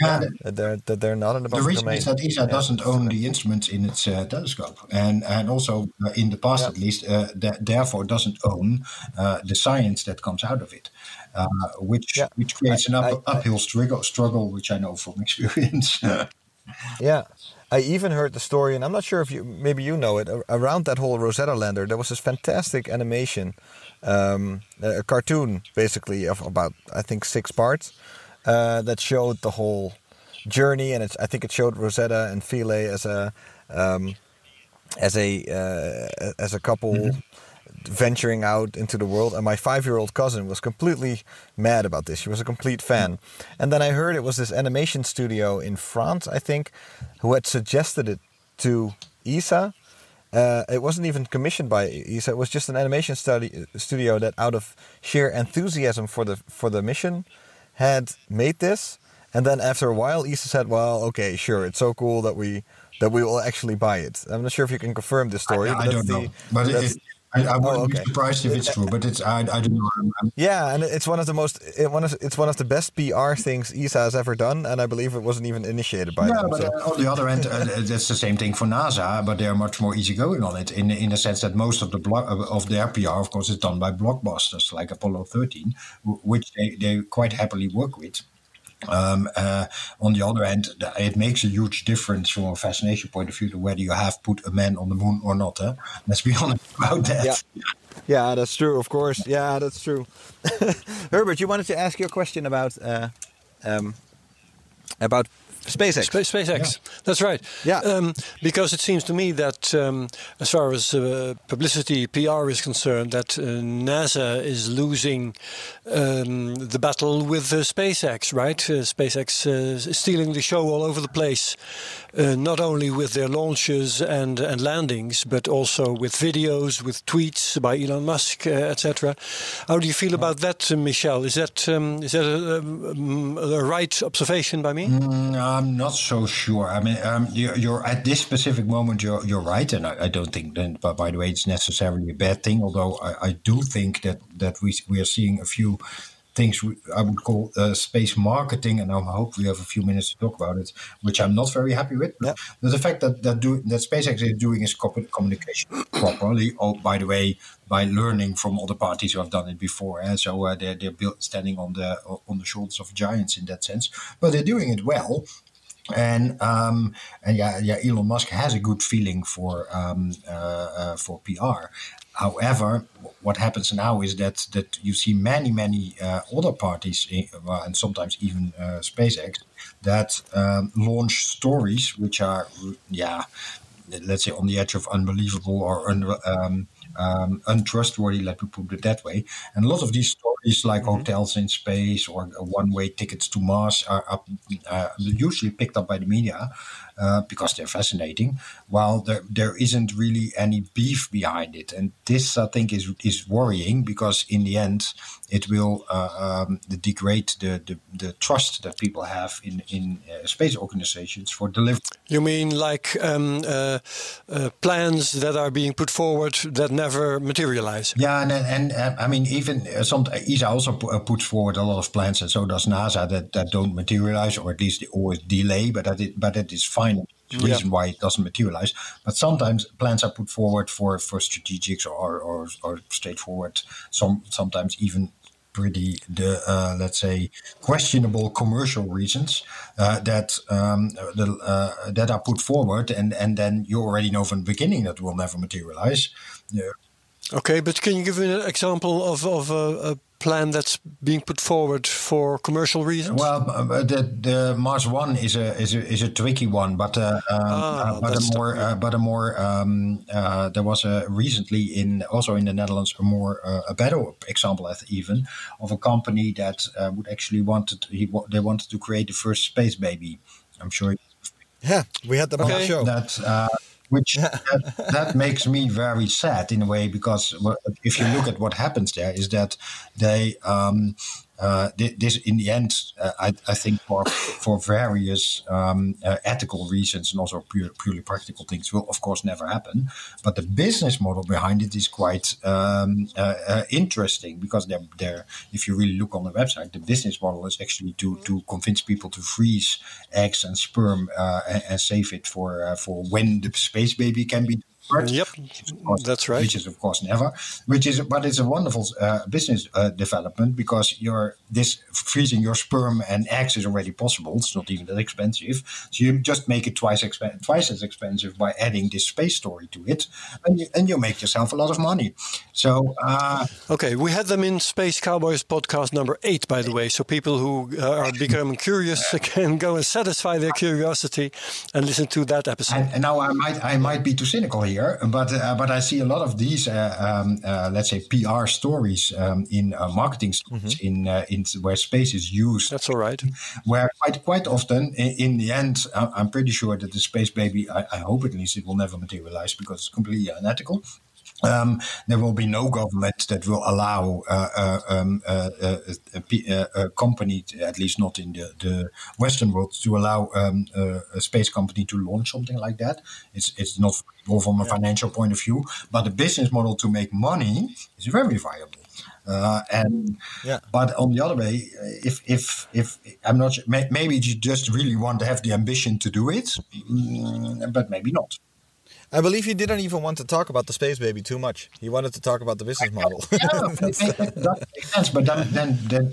Speaker 3: Yeah,
Speaker 2: they're that they're not in the public The
Speaker 3: reason
Speaker 2: domain.
Speaker 3: is that ESA
Speaker 2: Yeah.
Speaker 3: doesn't own the instruments in its uh, telescope, and and also uh, in the past
Speaker 2: Yeah.
Speaker 3: at least, uh, that therefore doesn't own uh, the science that comes out of it, uh, which
Speaker 2: Yeah.
Speaker 3: which creates
Speaker 2: I-
Speaker 3: an up,
Speaker 2: I-
Speaker 3: uphill struggle, struggle, which I know from experience.
Speaker 2: Yeah, I even heard the story, and I'm not sure if you maybe you know it. Around that whole Rosetta lander, there was this fantastic animation, um, a cartoon basically of about I think six parts uh, that showed the whole journey, and it's I think it showed Rosetta and Philae as a um, as a uh, as a couple venturing out into the world. And my five-year-old cousin was completely mad about this. She was a complete fan. And then I heard it was this animation studio in France, I think, who had suggested it to ESA. Uh, it wasn't even commissioned by ESA. It was just an animation study, studio that, out of sheer enthusiasm for the for the mission, had made this. And then after a while, ESA said, "Well, okay, sure, it's so cool that we that we will actually buy it." I'm not sure if you can confirm this story.
Speaker 3: I, I don't
Speaker 2: the-
Speaker 3: know, but it, it, I, I wouldn't
Speaker 2: Oh,
Speaker 3: be surprised if it's true. But it's I, I don't know. I'm,
Speaker 2: Yeah, and it's one of the most it, one of it's one of the best PR things ESA has ever done, and I believe it wasn't even initiated by
Speaker 3: Yeah,
Speaker 2: them.
Speaker 3: but
Speaker 2: so.
Speaker 3: uh, on the other end, uh, that's the same thing for NASA, but they're much more easygoing on it in in the sense that most of the blo- of their PR, of course, is done by blockbusters like Apollo 13, which they, they quite happily work with. Um, uh, on the other hand, it makes a huge difference from a fascination point of view to whether you have put a man on the moon or not. Huh? Let's be honest about that.
Speaker 2: Yeah. Yeah, that's true. Of course. Yeah, that's true. Herbert, you wanted to ask your question about uh, um, about SpaceX.
Speaker 1: Spa- SpaceX. That's right.
Speaker 2: Yeah.
Speaker 1: Um, because it seems to me that, um, as far as uh, publicity, PR is concerned, that uh, NASA is losing um, the battle with uh, SpaceX, right? Uh, SpaceX uh, is stealing the show all over the place, uh, not only with their launches and, and landings, but also with videos, with tweets by Elon Musk, uh, etc. How do you feel about that, uh, Michel? Is that um, is that a, um, a right observation by me?
Speaker 3: Mm, I'm not so sure. I mean, um, you're, you're at this specific moment, you're, you're right, and I, I don't think that. But by the way, it's necessarily a bad thing. Although I, I do think that that we we are seeing a few things I would call uh, space marketing, and I hope we have a few minutes to talk about it, which I'm not very happy with.
Speaker 2: Yeah.
Speaker 3: But the fact that that, do, that SpaceX is doing its co- communication properly. Oh, by the way, by learning from other parties who have done it before, eh? so uh, they're they're built, standing on the on the shoulders of giants in that sense, but they're doing it well. And um, and yeah, yeah, Elon Musk has a good feeling for um, uh, uh, for PR. However, what happens now is that that you see many many uh, other parties, in, well, and sometimes even uh, SpaceX, that um, launch stories which are yeah, let's say on the edge of unbelievable or un, um, um, untrustworthy. Let me put it that way. And a lot of these stories, like hotels in space or one-way tickets to Mars, are up, uh, usually picked up by the media uh, because they're fascinating. While there there isn't really any beef behind it, and this I think is is worrying because in the end it will uh, um, degrade the, the the trust that people have in in uh, space organizations for delivery.
Speaker 1: You mean like um, uh, uh, plans that are being put forward that never materialize?
Speaker 3: Yeah, and and uh, I mean, even some ESA also uh, puts forward a lot of plans, and so does NASA that, that don't materialize, or at least they always delay. But that it, but that is fine. The reason why it doesn't materialize. But sometimes plans are put forward for for strategics or or, or straightforward. Some sometimes even pretty the uh, let's say questionable commercial reasons uh, that um, the, uh, that are put forward, and and then you already know from the beginning that will never materialize.
Speaker 1: Okay, but can you give an example of, of a, a plan that's being put forward for commercial reasons?
Speaker 3: Well, the the Mars One is a is a, is a tricky one, but uh, um,
Speaker 1: Ah,
Speaker 3: uh, but a more uh, but a more um, uh, there was a recently in also in the Netherlands a more uh, a better example even of a company that uh, would actually wanted he they wanted to create the first space baby. I'm sure
Speaker 2: Yeah, we had them on the show.
Speaker 3: that uh, which that, that makes me very sad in a way because if you look at what happens there is that they um, uh, thi- this in the end uh, I, I think for for various um, uh, ethical reasons and also pure, purely practical things will of course never happen. But the business model behind it is quite um, uh, uh, interesting because they're, they're if you really look on the website the business model is actually to to convince people to freeze eggs and sperm uh, and, and save it for for when the space baby can be
Speaker 1: Yep,
Speaker 3: course,
Speaker 1: that's right.
Speaker 3: Which is of course never. Which is, but it's a wonderful uh, business uh, development because you're this freezing your sperm and eggs is already possible. It's not even that expensive. So you just make it twice expen- twice as expensive by adding this space story to it, and you, and you make yourself a lot of money. So uh,
Speaker 1: Okay, we had them in Space Cowboys podcast number eight, by the way. So people who uh, are becoming curious can go and satisfy their curiosity and listen to that episode.
Speaker 3: And, and now I might I might be too cynical here, but uh, but I see a lot of these uh, um, uh, let's say PR stories um, in uh, marketing stories in uh, in where space is used.
Speaker 1: That's all right.
Speaker 3: where quite quite often in, in the end I'm pretty sure that the space baby I, I hope at least it will never materialize because it's completely unethical. Um, there will be no government that will allow uh, uh, um, uh, uh, a, p- uh, a company, at least not in the, the Western world, to allow um, uh, a space company to launch something like that. It's it's not viable from a financial point of view, but the business model to make money is very viable. Uh, and
Speaker 2: Yeah.
Speaker 3: but on the other way, if if if I'm not maybe you just really want to have the ambition to do it, mm, but maybe not.
Speaker 2: I believe he didn't even want to talk about the space baby too much. He wanted to talk about the business model.
Speaker 3: that makes sense. But then then then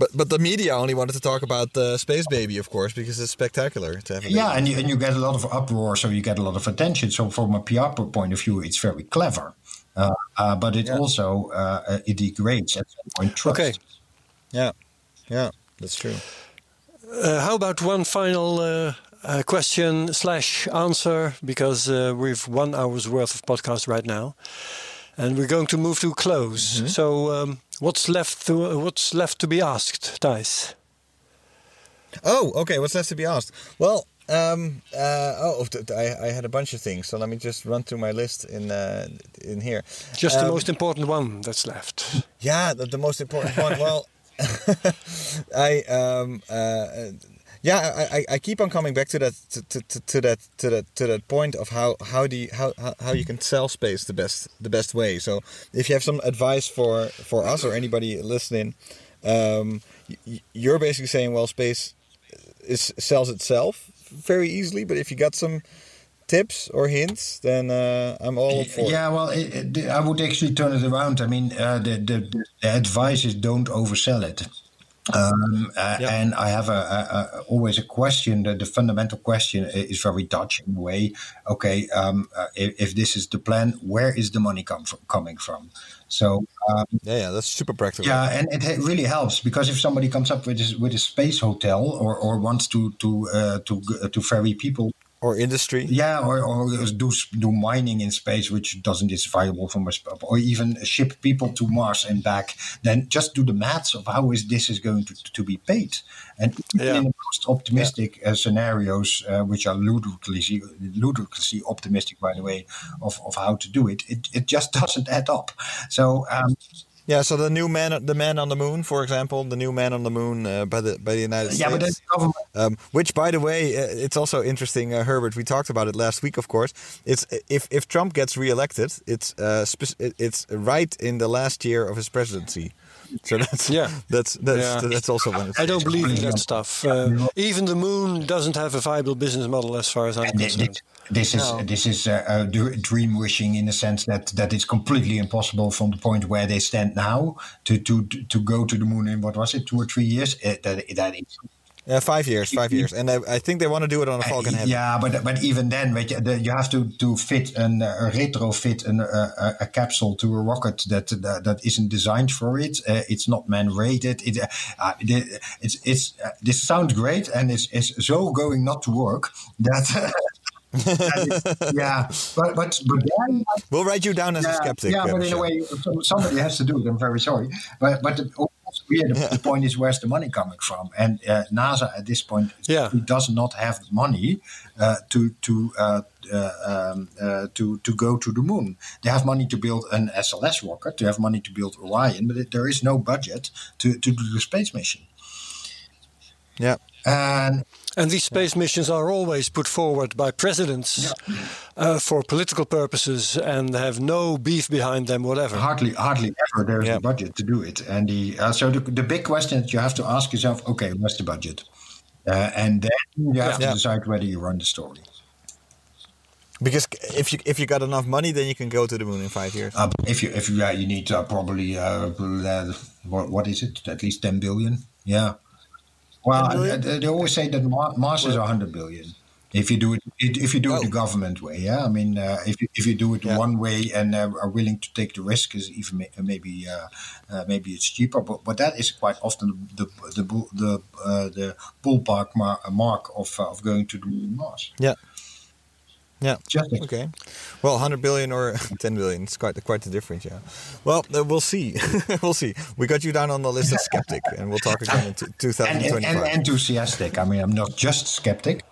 Speaker 2: but but the media only wanted to talk about the space baby, of course, because it's spectacular to have. A
Speaker 3: yeah, and you and you get a lot of uproar, so you get a lot of attention. So from a PR point of view, it's very clever. Uh, uh, but it
Speaker 2: Yeah.
Speaker 3: also uh, uh, it degrades at some point trust.
Speaker 1: Okay.
Speaker 2: yeah, yeah, that's true.
Speaker 1: Uh, how about one final uh, uh, question slash answer? Because uh, we've one hour's worth of podcast right now, and we're going to move to close. So, um, what's left to what's left to be asked, Thijs?
Speaker 2: Oh, okay. What's left to be asked? Well, um, uh, oh, I, I had a bunch of things, so let me just run through my list in uh, in here.
Speaker 1: Just the
Speaker 2: Um,
Speaker 1: most important one that's left.
Speaker 2: Yeah, the, the most important one. Well, I um uh yeah I, I, I keep on coming back to that to, to, to that to that to that point of how how do you how, how you can sell space the best the best way. So if you have some advice for for us or anybody listening, um, you're basically saying well space is sells itself very easily, but if you got some tips or hints, then uh, I'm all for.
Speaker 3: Yeah, well, it, it, I would actually turn it around. I mean, uh, the, the the advice is don't oversell it. Um, uh, And I have a, a, a always a question. The, the fundamental question is very Dutch in a way. Okay, um, uh, if, if this is the plan, where is the money come from, coming from? So um,
Speaker 2: Yeah, yeah, that's super practical.
Speaker 3: yeah, and it ha- really helps because if somebody comes up with this, with a space hotel or, or wants to to uh, to to ferry people
Speaker 2: Or industry.
Speaker 3: yeah, or, or do do mining in space, which doesn't is viable from a or even ship people to Mars and back. Then just do the maths of how is this is going to, to be paid. And even
Speaker 1: Yeah.
Speaker 3: in the most optimistic uh, scenarios, uh, which are ludicrously ludicrously optimistic, by the way, of, of how to do it, it, it just doesn't add up. So um,
Speaker 2: Yeah, so the new man, the man on the moon, for example, the new man on the moon uh, by the by the United
Speaker 3: yeah, but then
Speaker 2: States.
Speaker 3: the government
Speaker 2: Um, which, by the way, uh, it's also interesting, uh, Herbert. We talked about it last week, of course. It's if if Trump gets reelected, it's uh, spec- it's right in the last year of his presidency. So that's
Speaker 1: Yeah.
Speaker 2: that's that's
Speaker 1: Yeah.
Speaker 2: that's also one. it's
Speaker 1: I don't believe in that stuff. Uh, even the moon doesn't have a viable business model, as far as I'm concerned.
Speaker 3: This, this is this is uh, dream wishing in the sense that that it's completely impossible from the point where they stand now to to to go to the moon in what was it two or three years. Uh, that that is
Speaker 2: Uh, five years, five years, and I, I think they want to do it on a Falcon Heavy.
Speaker 3: Yeah, but but even then, weet je, the, you have to to fit an uh, retrofit an, uh, a, a capsule to a rocket that that, that isn't designed for it. Uh, it's not man rated. It, uh, it's it's uh, this sounds great and it's it's so going not to work that. yeah, but but but then,
Speaker 2: we'll write you down as
Speaker 3: yeah,
Speaker 2: a skeptic.
Speaker 3: Yeah, but in a way, somebody has to do it. I'm very sorry, but but the, yeah, the, the point is, where's the money coming from? And uh, NASA at this point
Speaker 1: Yeah.
Speaker 3: does not have the money uh, to to. Uh, uh, um, uh, to to go to the moon, they have money to build an SLS rocket. They have money to build Orion, but it, there is no budget to, to do the space mission.
Speaker 2: yeah,
Speaker 3: And
Speaker 1: And these space missions are always put forward by presidents uh, for political purposes and have no beef behind them, whatever.
Speaker 3: hardly hardly ever there is
Speaker 2: Yeah.
Speaker 3: a budget to do it. And the uh, so the, the big question that you have to ask yourself: Okay, what's the budget? Uh, and then you have to decide whether you run the story.
Speaker 2: because if you if you got enough money, then you can go to the moon in five years.
Speaker 3: Uh, if you if you uh, you need uh, probably what, what is it? At least ten billion. Yeah. Well, they, they always say that Mars is hundred billion. If you do it, if you do it the
Speaker 2: Oh.
Speaker 3: government way, yeah. I mean, uh, if you, if you do it
Speaker 2: Yeah.
Speaker 3: one way and uh, are willing to take the risk, is even maybe uh, uh, maybe it's cheaper. But but that is quite often the the bull- the uh, the ballpark mark of uh, of going to the Mars.
Speaker 2: Yeah. Yeah.
Speaker 3: Just
Speaker 2: Okay. Well, 100 billion or 10 billion, it's quite quite the difference, yeah. Well, uh, we'll see. we'll see. We got you down on the list of skeptic, and we'll talk again in t-
Speaker 3: and, and,
Speaker 2: 2025.
Speaker 3: and enthusiastic. I mean, I'm not just skeptic,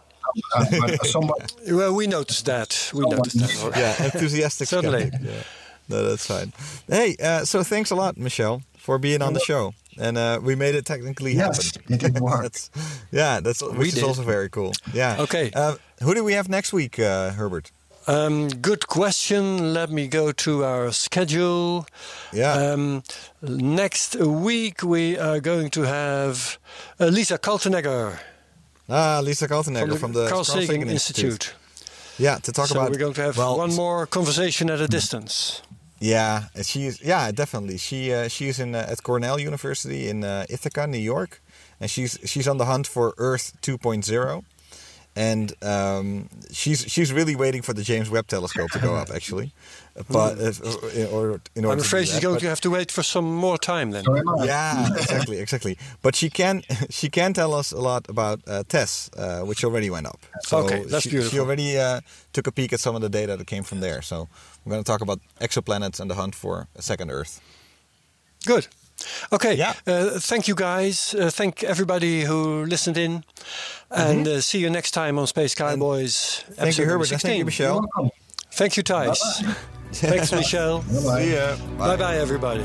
Speaker 3: uh, somewhat.
Speaker 1: Well, we noticed that. We noticed that.
Speaker 2: yeah, enthusiastic
Speaker 1: Certainly.
Speaker 2: skeptic. Yeah. No, that's fine. Hey, uh, so thanks a lot, Michel, for being on the show. And uh, we made it technically
Speaker 3: Yes,
Speaker 2: happen.
Speaker 3: it did work.
Speaker 2: that's, yeah, that's which is
Speaker 1: did.
Speaker 2: also very cool. Yeah.
Speaker 1: Okay.
Speaker 2: Uh, who do we have next week, uh, Herbert?
Speaker 1: Um, good question. Let me go to our schedule.
Speaker 2: Yeah.
Speaker 1: Um, next week we are going to have uh, Lisa Kaltenegger
Speaker 2: ah, Lisa Kaltenegger from the,
Speaker 1: Carl
Speaker 2: Sagan
Speaker 1: Sagan Institute.
Speaker 2: Yeah, to talk
Speaker 1: so
Speaker 2: about.
Speaker 1: we're going to have
Speaker 2: well,
Speaker 1: one more conversation at a distance.
Speaker 2: Yeah, she's yeah definitely. She uh, she's in uh, at Cornell University in uh, Ithaca, New York, and she's she's on the hunt for Earth 2.0, and um, she's she's really waiting for the James Webb Telescope to go up actually, but uh, or in order
Speaker 1: I'm
Speaker 2: to
Speaker 1: afraid she's going to have to wait for some more time then.
Speaker 3: So am I.
Speaker 2: yeah, exactly, exactly. But she can she can tell us a lot about uh, TESS, uh, which already went up. So
Speaker 1: Okay, that's
Speaker 2: she,
Speaker 1: beautiful.
Speaker 2: She already uh, took a peek at some of the data that came from there. So we're going to talk about exoplanets and the hunt for a second Earth.
Speaker 1: Good. Okay.
Speaker 2: Yeah.
Speaker 1: Uh, thank you guys. Uh, thank everybody who listened in. And uh, see you next time on Space Cowboys.
Speaker 2: Mm-hmm. Thank you, Herbert. and Thank you,
Speaker 1: 16.
Speaker 2: Michel.
Speaker 3: Welcome.
Speaker 1: Thank you, Thijs. Thanks, Michel.
Speaker 2: See ya.
Speaker 1: Bye bye, everybody.